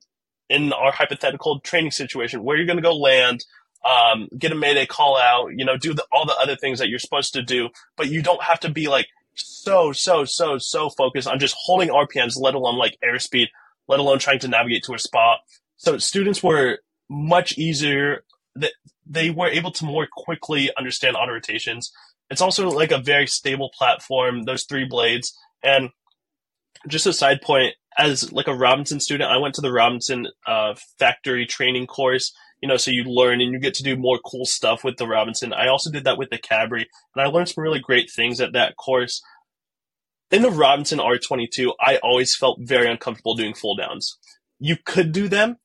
in our hypothetical training situation where you're going to go land um, get a mayday call out, you know, do the, all the other things that you're supposed to do, but you don't have to be like so, so, so, so focused on just holding RPMs, let alone like airspeed, let alone trying to navigate to a spot. So students were much easier that they were able to more quickly understand auto rotations. It's also like a very stable platform, those three blades. And just a side point, as like a Robinson student, I went to the Robinson uh, factory training course you know, so you learn and you get to do more cool stuff with the Robinson. I also did that with the Cabri, and I learned some really great things at that course. in the Robinson R22, I always felt very uncomfortable doing full downs. You could do them,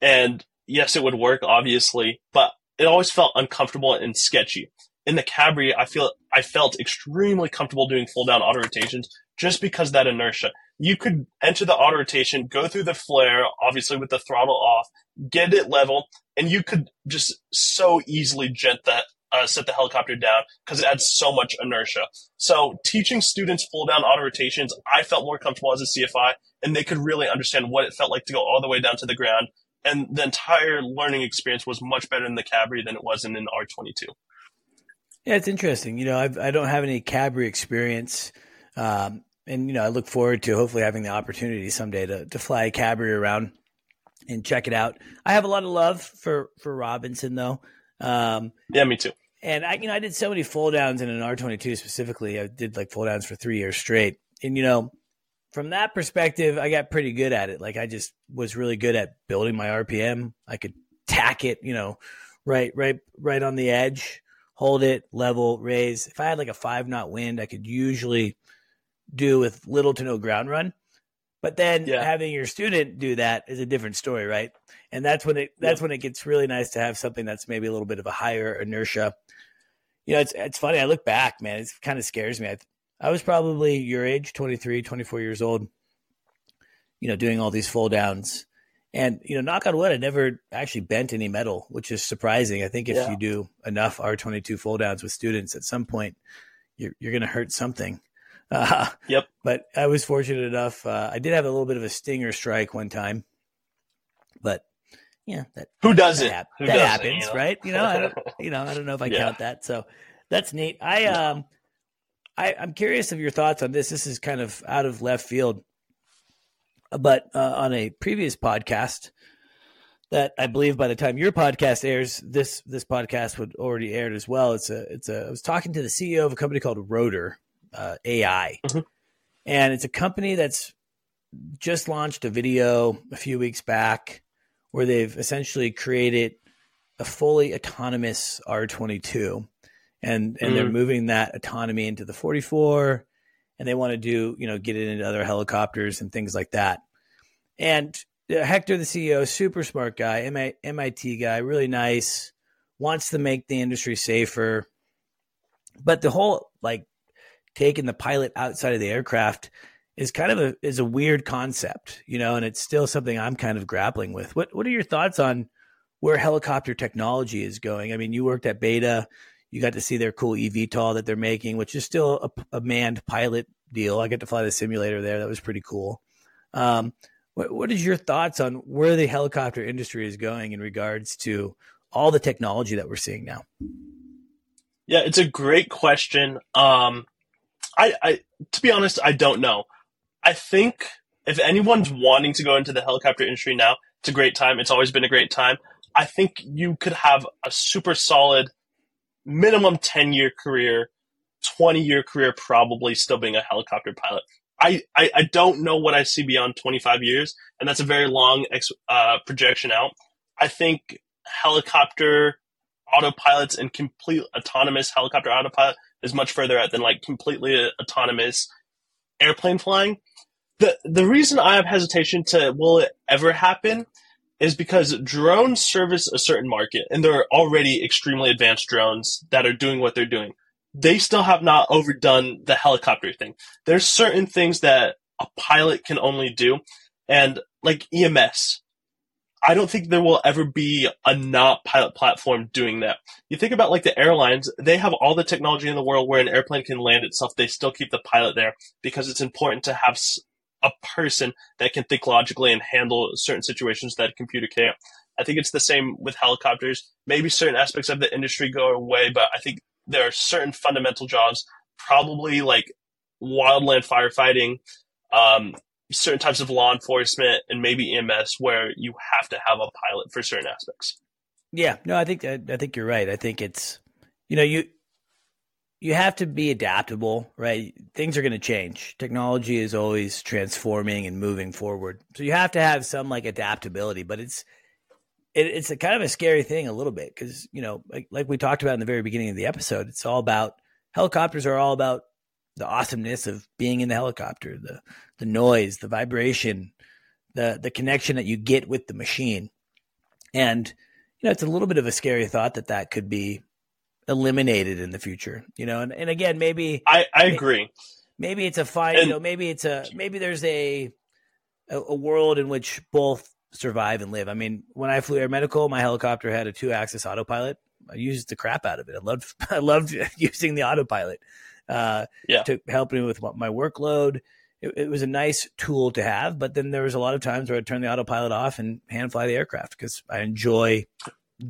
and yes, it would work, obviously, but it always felt uncomfortable and sketchy. In the Cabri, I feel I felt extremely comfortable doing full down auto rotations just because that inertia. You could enter the auto rotation, go through the flare, obviously with the throttle off, get it level, and you could just so easily gent that uh, set the helicopter down because it adds so much inertia. So teaching students full down auto rotations, I felt more comfortable as a CFI, and they could really understand what it felt like to go all the way down to the ground. And the entire learning experience was much better in the Cabri than it was in an R22. Yeah, it's interesting. You know, I've, I don't have any Cabri experience. Um, and, you know, I look forward to hopefully having the opportunity someday to, to fly a Cabri around and check it out. I have a lot of love for, for Robinson, though. Um, yeah, me too. And I, you know, I did so many full downs in an R22 specifically. I did like full downs for three years straight. And, you know, from that perspective, I got pretty good at it. Like I just was really good at building my RPM. I could tack it, you know, right, right, right on the edge, hold it, level, raise. If I had like a five knot wind, I could usually do with little to no ground run. But then yeah. having your student do that is a different story, right? And that's when it that's when it gets really nice to have something that's maybe a little bit of a higher inertia you know, it's it's funny. I look back, man. It kind of scares me. I, I was probably your age, 23, 24 years old. You know, doing all these full downs, and you know, knock on wood, I never actually bent any metal, which is surprising. I think if yeah. you do enough R twenty two full downs with students, at some point, you're you're going to hurt something. Uh, yep. But I was fortunate enough. Uh, I did have a little bit of a stinger strike one time, but yeah, that who does it? That, who that happens, you know? right? You know, I don't, you know, I don't know if I yeah. count that. So that's neat. I um, I I'm curious of your thoughts on this. This is kind of out of left field, but uh, on a previous podcast that I believe by the time your podcast airs, this this podcast would already aired as well. It's a it's a. I was talking to the CEO of a company called Rotor uh, AI, mm-hmm. and it's a company that's just launched a video a few weeks back where they've essentially created a fully autonomous R22 and and mm they're moving that autonomy into the 44 and they want to do, you know, get it into other helicopters and things like that. And uh, Hector the CEO, super smart guy, MIT guy, really nice, wants to make the industry safer. But the whole like taking the pilot outside of the aircraft is kind of a is a weird concept, you know, and it's still something I'm kind of grappling with. What what are your thoughts on where helicopter technology is going? I mean, you worked at Beta, you got to see their cool eVTOL that they're making, which is still a, a manned pilot deal. I got to fly the simulator there; that was pretty cool. Um, what, what is your thoughts on where the helicopter industry is going in regards to all the technology that we're seeing now? Yeah, it's a great question. Um, I, I, to be honest, I don't know. I think if anyone's wanting to go into the helicopter industry now, it's a great time. It's always been a great time. I think you could have a super solid minimum 10 year career, 20 year career, probably still being a helicopter pilot. I, I, I, don't know what I see beyond 25 years, and that's a very long ex, uh, projection out. I think helicopter autopilots and complete autonomous helicopter autopilot is much further out than like completely autonomous airplane flying the the reason I have hesitation to will it ever happen is because drones service a certain market and there are already extremely advanced drones that are doing what they're doing. They still have not overdone the helicopter thing. There's certain things that a pilot can only do and like EMS. I don't think there will ever be a not pilot platform doing that. You think about like the airlines, they have all the technology in the world where an airplane can land itself. They still keep the pilot there because it's important to have a person that can think logically and handle certain situations that a computer can't. I think it's the same with helicopters. Maybe certain aspects of the industry go away, but I think there are certain fundamental jobs, probably like wildland firefighting, um, certain types of law enforcement, and maybe EMS, where you have to have a pilot for certain aspects. Yeah, no, I think I think you're right. I think it's you know you you have to be adaptable, right? Things are going to change. Technology is always transforming and moving forward. So you have to have some like adaptability, but it's it, it's a kind of a scary thing a little bit because you know, like like we talked about in the very beginning of the episode, it's all about helicopters are all about the awesomeness of being in the helicopter, the the noise, the vibration, the the connection that you get with the machine. And you know, it's a little bit of a scary thought that that could be eliminated in the future. You know, and, and again, maybe I, I agree. Maybe it's a fight. You know, maybe it's a maybe there's a, a a world in which both survive and live. I mean, when I flew air medical, my helicopter had a two axis autopilot. I used the crap out of it. I loved I loved using the autopilot. Uh, yeah. to help me with my workload. It, it, was a nice tool to have, but then there was a lot of times where I'd turn the autopilot off and hand fly the aircraft because I enjoy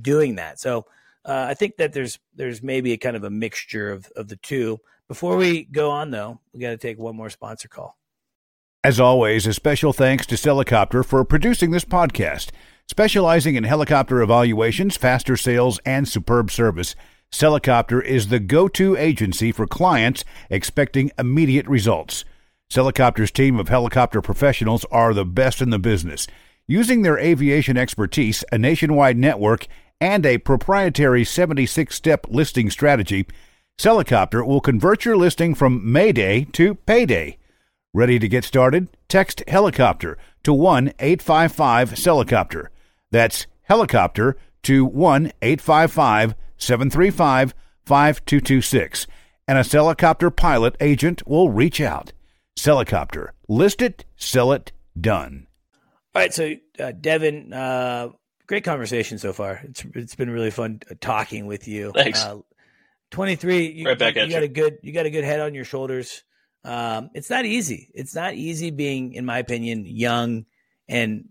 doing that. So uh, I think that there's there's maybe a kind of a mixture of of the two. Before we go on, though, we got to take one more sponsor call. As always, a special thanks to Celicopter for producing this podcast. Specializing in helicopter evaluations, faster sales, and superb service, Celicopter is the go to agency for clients expecting immediate results. Celicopter's team of helicopter professionals are the best in the business. Using their aviation expertise, a nationwide network, and a proprietary 76 step listing strategy, Celicopter will convert your listing from Mayday to payday. Ready to get started? Text helicopter to 1 855 Celicopter. That's helicopter to 1 855 735 5226. And a Celicopter pilot agent will reach out. Celicopter. List it, sell it, done. All right. So, uh, Devin, uh, great conversation so far. It's it's been really fun talking with you. Thanks. Uh, 23 you, right back you, you got a good you got a good head on your shoulders um, it's not easy it's not easy being in my opinion young and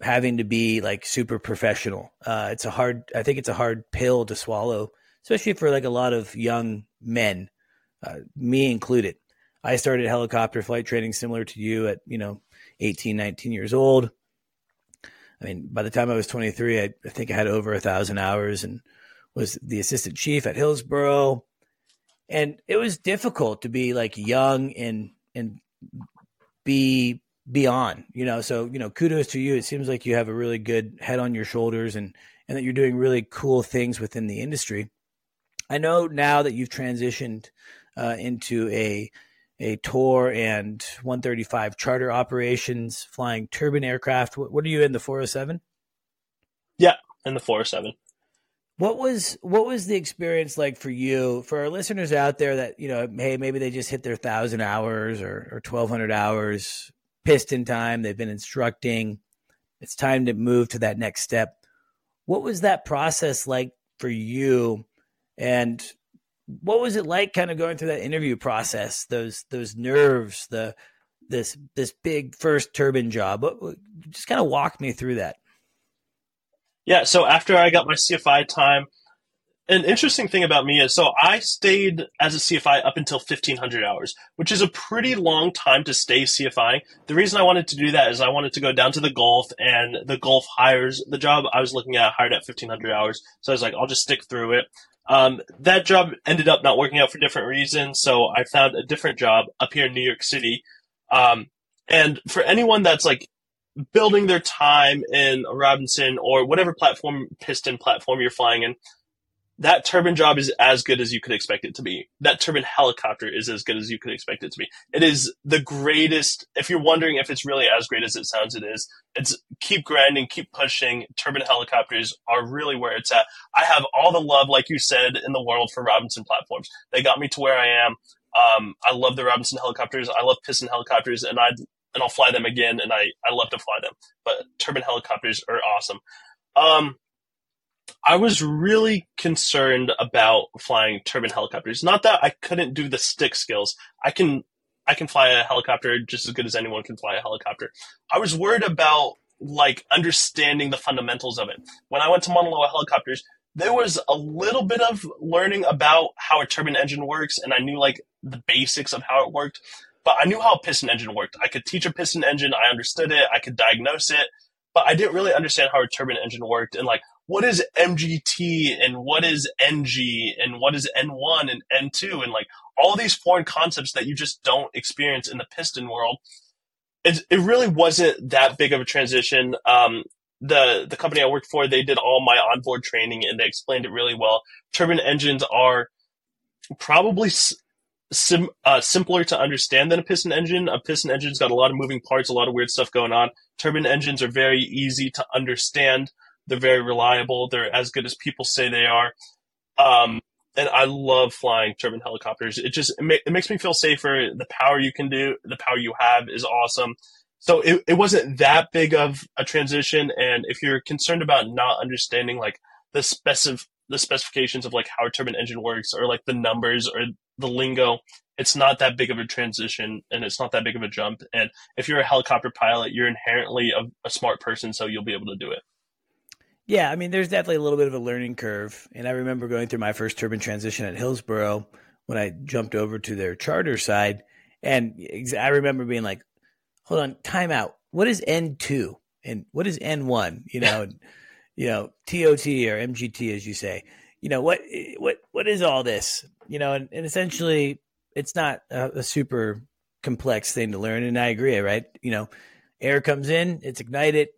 having to be like super professional uh, it's a hard i think it's a hard pill to swallow especially for like a lot of young men uh, me included i started helicopter flight training similar to you at you know 18 19 years old i mean by the time i was 23 i, I think i had over a thousand hours and was the assistant chief at Hillsboro. And it was difficult to be like young and and be beyond, you know. So, you know, kudos to you. It seems like you have a really good head on your shoulders and and that you're doing really cool things within the industry. I know now that you've transitioned uh, into a a tour and 135 charter operations, flying turbine aircraft. What, what are you in the 407? Yeah, in the 407. What was what was the experience like for you? For our listeners out there that you know, hey, maybe they just hit their thousand hours or or twelve hundred hours piston time. They've been instructing. It's time to move to that next step. What was that process like for you? And what was it like, kind of going through that interview process? Those those nerves, the this this big first turbine job. Just kind of walk me through that. Yeah, so after I got my CFI time, an interesting thing about me is so I stayed as a CFI up until 1500 hours, which is a pretty long time to stay CFI. The reason I wanted to do that is I wanted to go down to the Gulf and the Gulf hires the job I was looking at hired at 1500 hours. So I was like, I'll just stick through it. Um, that job ended up not working out for different reasons. So I found a different job up here in New York City. Um, and for anyone that's like building their time in Robinson or whatever platform, piston platform you're flying in, that turbine job is as good as you could expect it to be. That turbine helicopter is as good as you could expect it to be. It is the greatest. If you're wondering if it's really as great as it sounds, it is. It's keep grinding, keep pushing. Turbine helicopters are really where it's at. I have all the love, like you said, in the world for Robinson platforms. They got me to where I am. Um, I love the Robinson helicopters. I love piston helicopters, and I'd and I'll fly them again, and I, I love to fly them. But turbine helicopters are awesome. Um, I was really concerned about flying turbine helicopters. Not that I couldn't do the stick skills. I can I can fly a helicopter just as good as anyone can fly a helicopter. I was worried about like understanding the fundamentals of it. When I went to Mauna Loa helicopters, there was a little bit of learning about how a turbine engine works, and I knew like the basics of how it worked but I knew how a piston engine worked. I could teach a piston engine. I understood it. I could diagnose it, but I didn't really understand how a turbine engine worked and like what is MGT and what is NG and what is N1 and N2 and like all these foreign concepts that you just don't experience in the piston world. It, it really wasn't that big of a transition. Um, the the company I worked for, they did all my onboard training and they explained it really well. Turbine engines are probably sim, uh, simpler to understand than a piston engine. A piston engine's got a lot of moving parts, a lot of weird stuff going on. Turbine engines are very easy to understand. They're very reliable. They're as good as people say they are. Um, and I love flying turbine helicopters. It just it, ma- it, makes me feel safer. The power you can do, the power you have is awesome. So it, it wasn't that big of a transition. And if you're concerned about not understanding like the specific the specifications of like how a turbine engine works or like the numbers or the lingo, it's not that big of a transition and it's not that big of a jump. And if you're a helicopter pilot, you're inherently a, a smart person, so you'll be able to do it. Yeah, I mean, there's definitely a little bit of a learning curve. And I remember going through my first turbine transition at Hillsboro when I jumped over to their charter side. And I remember being like, hold on, time out. What is N2? And what is N1? You know, and, you know, TOT or MGT, as you say. You know, what, what, what is all this? You know, and, and essentially it's not a, a super complex thing to learn. And I agree, right? You know, air comes in, it's ignited,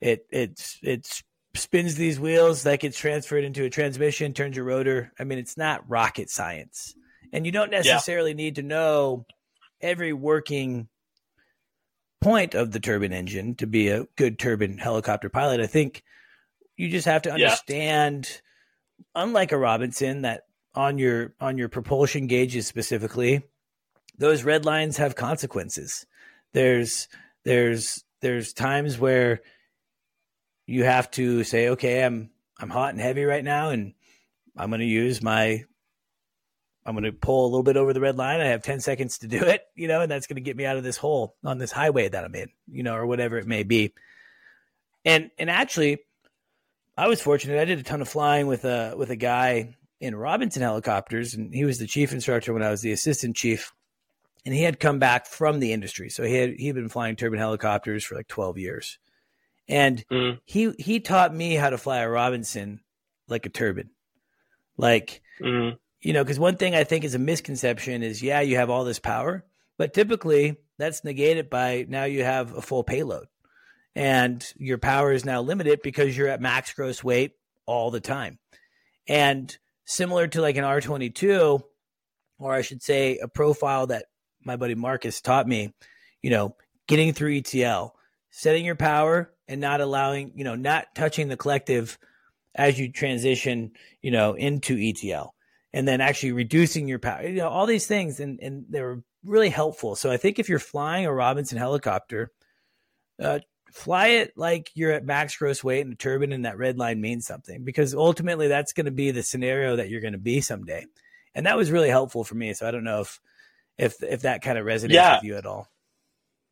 it, it's, it's spins these wheels, that gets transferred into a transmission, turns a rotor. I mean, it's not rocket science. And you don't necessarily yeah. need to know every working point of the turbine engine to be a good turbine helicopter pilot. I think you just have to understand, yeah. unlike a Robinson, that on your on your propulsion gauges specifically, those red lines have consequences. There's there's there's times where you have to say, okay, I'm I'm hot and heavy right now, and I'm going to use my I'm going to pull a little bit over the red line. I have 10 seconds to do it, you know, and that's going to get me out of this hole on this highway that I'm in, you know, or whatever it may be. And and actually, I was fortunate. I did a ton of flying with a with a guy in Robinson helicopters, and he was the chief instructor when I was the assistant chief. And he had come back from the industry, so he had he'd been flying turbine helicopters for like 12 years. And mm. he he taught me how to fly a Robinson like a turbine. Like mm. you know, because one thing I think is a misconception is yeah, you have all this power, but typically that's negated by now you have a full payload. And your power is now limited because you're at max gross weight all the time. And similar to like an R22, or I should say a profile that my buddy Marcus taught me, you know, getting through ETL, setting your power and not allowing, you know, not touching the collective as you transition, you know, into ETL and then actually reducing your power, you know, all these things. And, and they were really helpful. So I think if you're flying a Robinson helicopter, uh, fly it like you're at max gross weight and the turbine and that red line means something because ultimately that's going to be the scenario that you're going to be someday. And that was really helpful for me. So I don't know if, if, if that kind of resonates yeah. with you at all.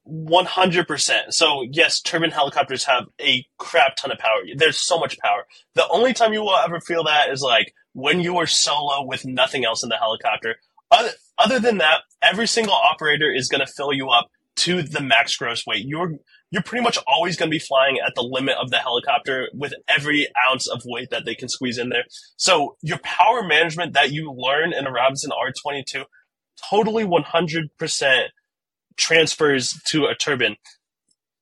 100%. So, yes, turbine helicopters have a crap ton of power. There's so much power. The only time you will ever feel that is like when you are solo with nothing else in the helicopter. Other, other than that, every single operator is going to fill you up to the max gross weight. You're you're pretty much always going to be flying at the limit of the helicopter with every ounce of weight that they can squeeze in there. So your power management that you learn in a Robinson R22 totally 100% transfers to a turbine.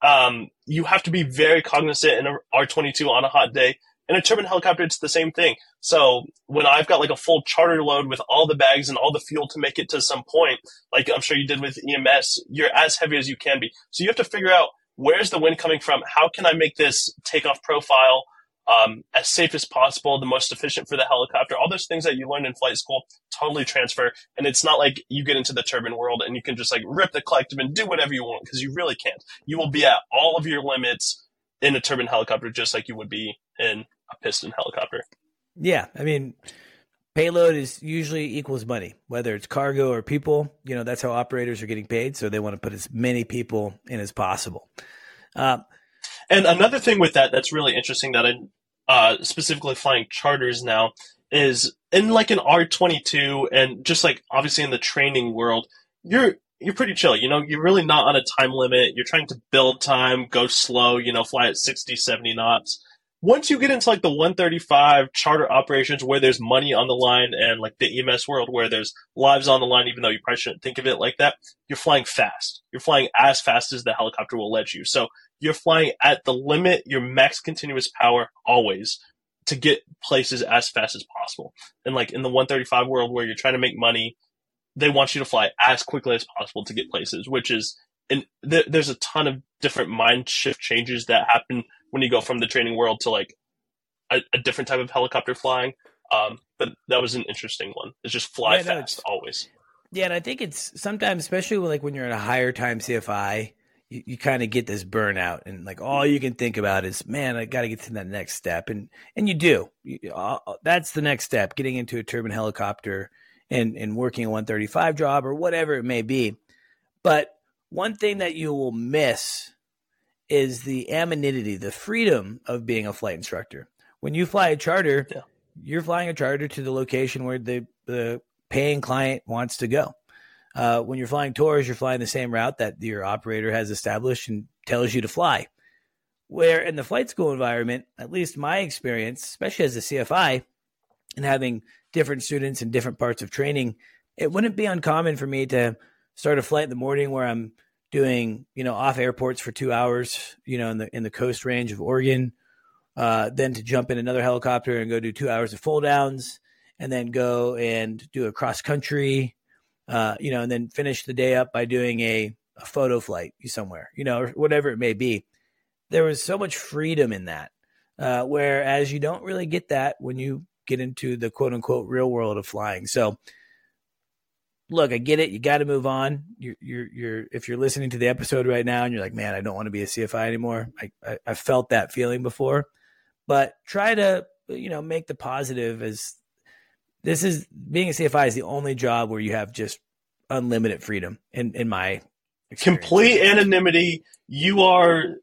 Um, you have to be very cognizant in a R22 on a hot day. In a turbine helicopter, it's the same thing. So when I've got like a full charter load with all the bags and all the fuel to make it to some point, like I'm sure you did with EMS, you're as heavy as you can be. So you have to figure out where's the wind coming from? How can I make this takeoff profile um, as safe as possible, the most efficient for the helicopter, all those things that you learn in flight school totally transfer. And it's not like you get into the turbine world and you can just like rip the collective and do whatever you want because you really can't. You will be at all of your limits in a turbine helicopter just like you would be in a piston helicopter. Yeah. I mean, payload is usually equals money, whether it's cargo or people. You know, that's how operators are getting paid. So they want to put as many people in as possible. Uh, and another thing with that that's really interesting that I uh, specifically flying charters now, is in like an R22 and just like obviously in the training world, you're you're pretty chill. You know, you're really not on a time limit. You're trying to build time, go slow, you know, fly at 60, 70 knots. Once you get into like the 135 charter operations where there's money on the line and like the EMS world where there's lives on the line, even though you probably shouldn't think of it like that, you're flying fast. You're flying as fast as the helicopter will let you. So you're flying at the limit, your max continuous power always to get places as fast as possible. And like in the 135 world where you're trying to make money, they want you to fly as quickly as possible to get places, which is and th- there's a ton of different mind shift changes that happen when you go from the training world to like a, a different type of helicopter flying. Um, but that was an interesting one. It's just fly yeah, fast always. Yeah, and I think it's sometimes, especially when, like when you're in a higher time CFI, you, you kind of get this burnout, and like all you can think about is, man, I got to get to that next step, and and you do. You, uh, that's the next step, getting into a turbine helicopter and and working a 135 job or whatever it may be. But one thing that you will miss is the anonymity, the freedom of being a flight instructor. When you fly a charter, yeah. you're flying a charter to the location where the, the paying client wants to go. Uh, when you're flying tours, you're flying the same route that your operator has established and tells you to fly. Where in the flight school environment, at least my experience, especially as a CFI, and having different students in different parts of training, it wouldn't be uncommon for me to start a flight in the morning where I'm doing, you know, off airports for two hours, you know, in the in the coast range of Oregon, uh, then to jump in another helicopter and go do two hours of full downs, and then go and do a cross country, uh, you know, and then finish the day up by doing a, a photo flight somewhere, you know, or whatever it may be. There was so much freedom in that, uh, whereas you don't really get that when you get into the quote unquote real world of flying. So look, I get it. You got to move on. You're, you're, you're, if you're listening to the episode right now and you're like, man, I don't want to be a CFI anymore. I, I, I felt that feeling before, but try to, you know, make the positive as this is being a CFI is the only job where you have just unlimited freedom in, in my experience. complete anonymity. You are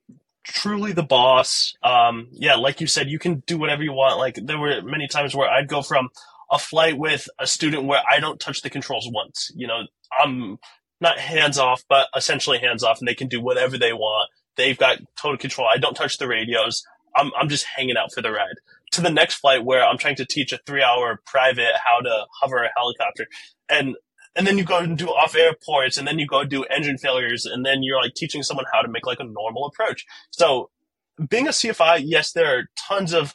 truly the boss. Um, yeah, like you said, you can do whatever you want. Like there were many times where I'd go from a flight with a student where I don't touch the controls once. You know, I'm not hands off, but essentially hands off, and they can do whatever they want. They've got total control. I don't touch the radios. I'm I'm just hanging out for the ride. To the next flight where I'm trying to teach a three hour private how to hover a helicopter, and and then you go and do off airports, and then you go do engine failures, and then you're like teaching someone how to make like a normal approach. So being a CFI, yes, there are tons of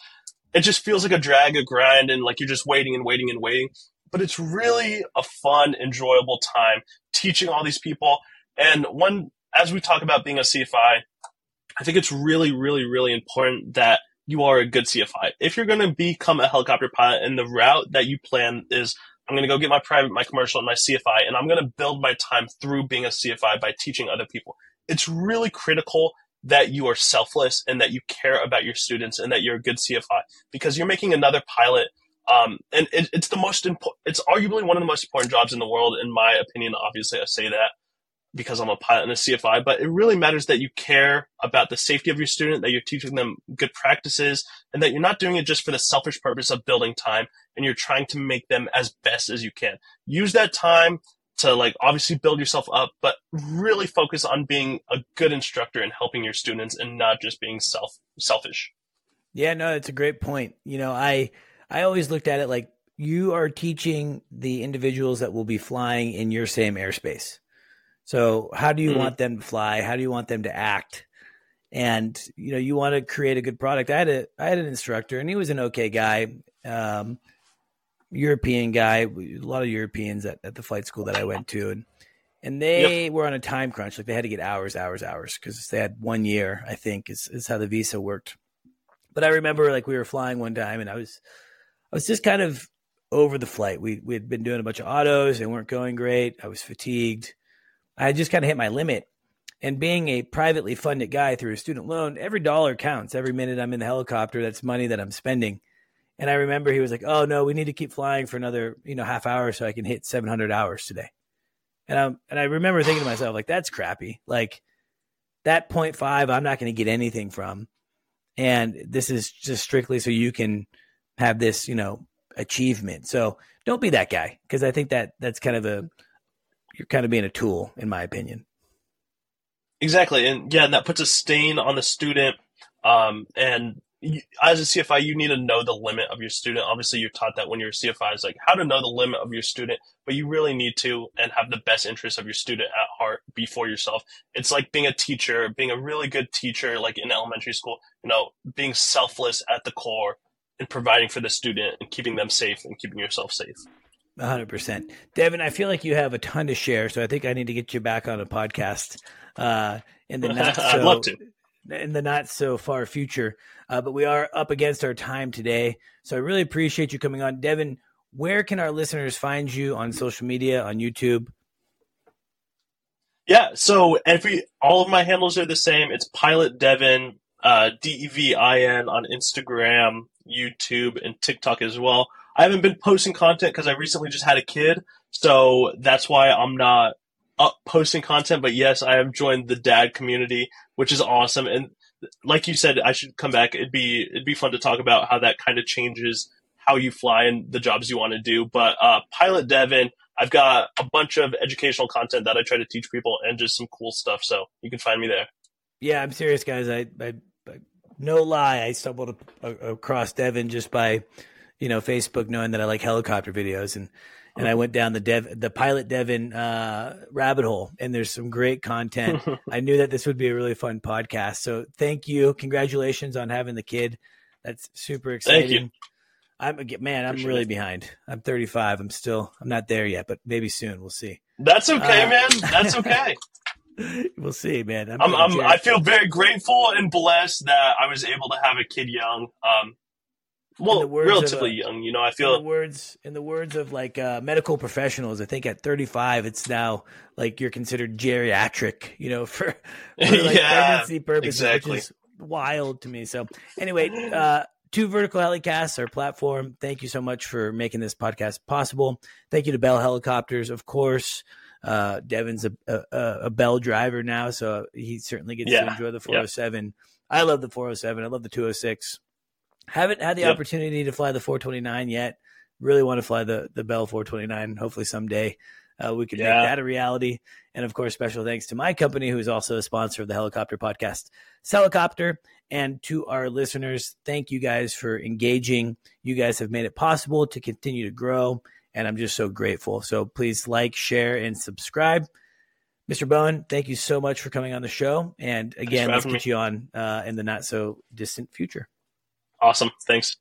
it just feels like a drag, a grind, and like you're just waiting and waiting and waiting. But it's really a fun, enjoyable time teaching all these people. And one, as we talk about being a CFI, I think it's really, really, really important that you are a good CFI. If you're going to become a helicopter pilot and the route that you plan is I'm going to go get my private, my commercial, and my CFI, and I'm going to build my time through being a CFI by teaching other people. It's really critical that you are selfless and that you care about your students and that you're a good CFI because you're making another pilot. Um, and it, it's the most important, it's arguably one of the most important jobs in the world, in my opinion. Obviously, I say that because I'm a pilot and a CFI, but it really matters that you care about the safety of your student, that you're teaching them good practices, and that you're not doing it just for the selfish purpose of building time, and you're trying to make them as best as you can. Use that time to like obviously build yourself up, but really focus on being a good instructor and helping your students and not just being self selfish. Yeah, no, it's a great point. You know, I I always looked at it like you are teaching the individuals that will be flying in your same airspace. So, how do you mm-hmm. want them to fly? How do you want them to act? And you know, you want to create a good product. I had a I had an instructor, and he was an okay guy. Um, European guy, a lot of Europeans at, at the flight school that I went to, and and they yep. were on a time crunch. Like they had to get hours, hours, hours because they had one year. I think is is how the visa worked. But I remember like we were flying one time, and I was I was just kind of over the flight. We we had been doing a bunch of autos, they weren't going great. I was fatigued. I just kind of hit my limit. And being a privately funded guy through a student loan, every dollar counts. Every minute I'm in the helicopter, that's money that I'm spending. And I remember he was like, "Oh no, we need to keep flying for another, you know, half hour so I can hit 700 hours today." And I and I remember thinking to myself, like, "That's crappy. Like that 0.5, I'm not going to get anything from, and this is just strictly so you can have this, you know, achievement. So don't be that guy because I think that that's kind of a you're kind of being a tool, in my opinion. Exactly, and yeah, and that puts a stain on the student. Um, and as a CFI, you need to know the limit of your student. Obviously, you're taught that when you're a CFI is like how to know the limit of your student, but you really need to and have the best interest of your student at heart before yourself. It's like being a teacher, being a really good teacher, like in elementary school, you know, being selfless at the core and providing for the student and keeping them safe and keeping yourself safe. 100%. Devin, I feel like you have a ton to share, so I think I need to get you back on a podcast uh, in the not so, I'd love to. In the not so far future. Uh, but we are up against our time today. So I really appreciate you coming on. Devin, where can our listeners find you on social media, on YouTube? Yeah, so every all of my handles are the same. It's Pilot Devin, uh, D E V I N on Instagram, YouTube, and TikTok as well. I haven't been posting content because I recently just had a kid, so that's why I'm not up posting content. But yes, I have joined the dad community, which is awesome. And like you said, I should come back. It'd be it'd be fun to talk about how that kind of changes how you fly and the jobs you want to do. But uh, Pilot Devin, I've got a bunch of educational content that I try to teach people and just some cool stuff. So you can find me there. Yeah, I'm serious, guys. I, I, I no lie, I stumbled across Devin just by, you know, Facebook, knowing that I like helicopter videos, and and I went down the dev, the pilot Devin uh, rabbit hole, and there's some great content. I knew that this would be a really fun podcast. So thank you, congratulations on having the kid. That's super exciting. Thank you. I'm man, I'm really behind. I'm 35. I'm still, I'm not there yet, but maybe soon. We'll see. That's okay, uh, man. That's okay. we'll see, man. I'm, I'm, I'm i feel very grateful and blessed that I was able to have a kid young. Um, well, relatively a, young, you know. I feel in the words in the words of like uh, medical professionals. I think at 35, it's now like you're considered geriatric, you know, for, for like yeah, pregnancy purposes, exactly. which is wild to me. So, anyway, uh, to Vertical Helicast, our platform. Thank you so much for making this podcast possible. Thank you to Bell Helicopters, of course. Uh, Devin's a, a, a, Bell driver now, so he certainly gets yeah. to enjoy the 407. Yep. I love the 407. I love the 206. Haven't had the yep. opportunity to fly the 429 yet. Really want to fly the the Bell 429. Hopefully someday uh, we can yeah. make that a reality. And of course, special thanks to my company, who is also a sponsor of the Helicopter Podcast, Helicopter. And to our listeners, thank you guys for engaging. You guys have made it possible to continue to grow. And I'm just so grateful. So please like, share, and subscribe. Mr. Bowen, thank you so much for coming on the show. And again, let's get me. you on uh, in the not so distant future. Awesome. Thanks.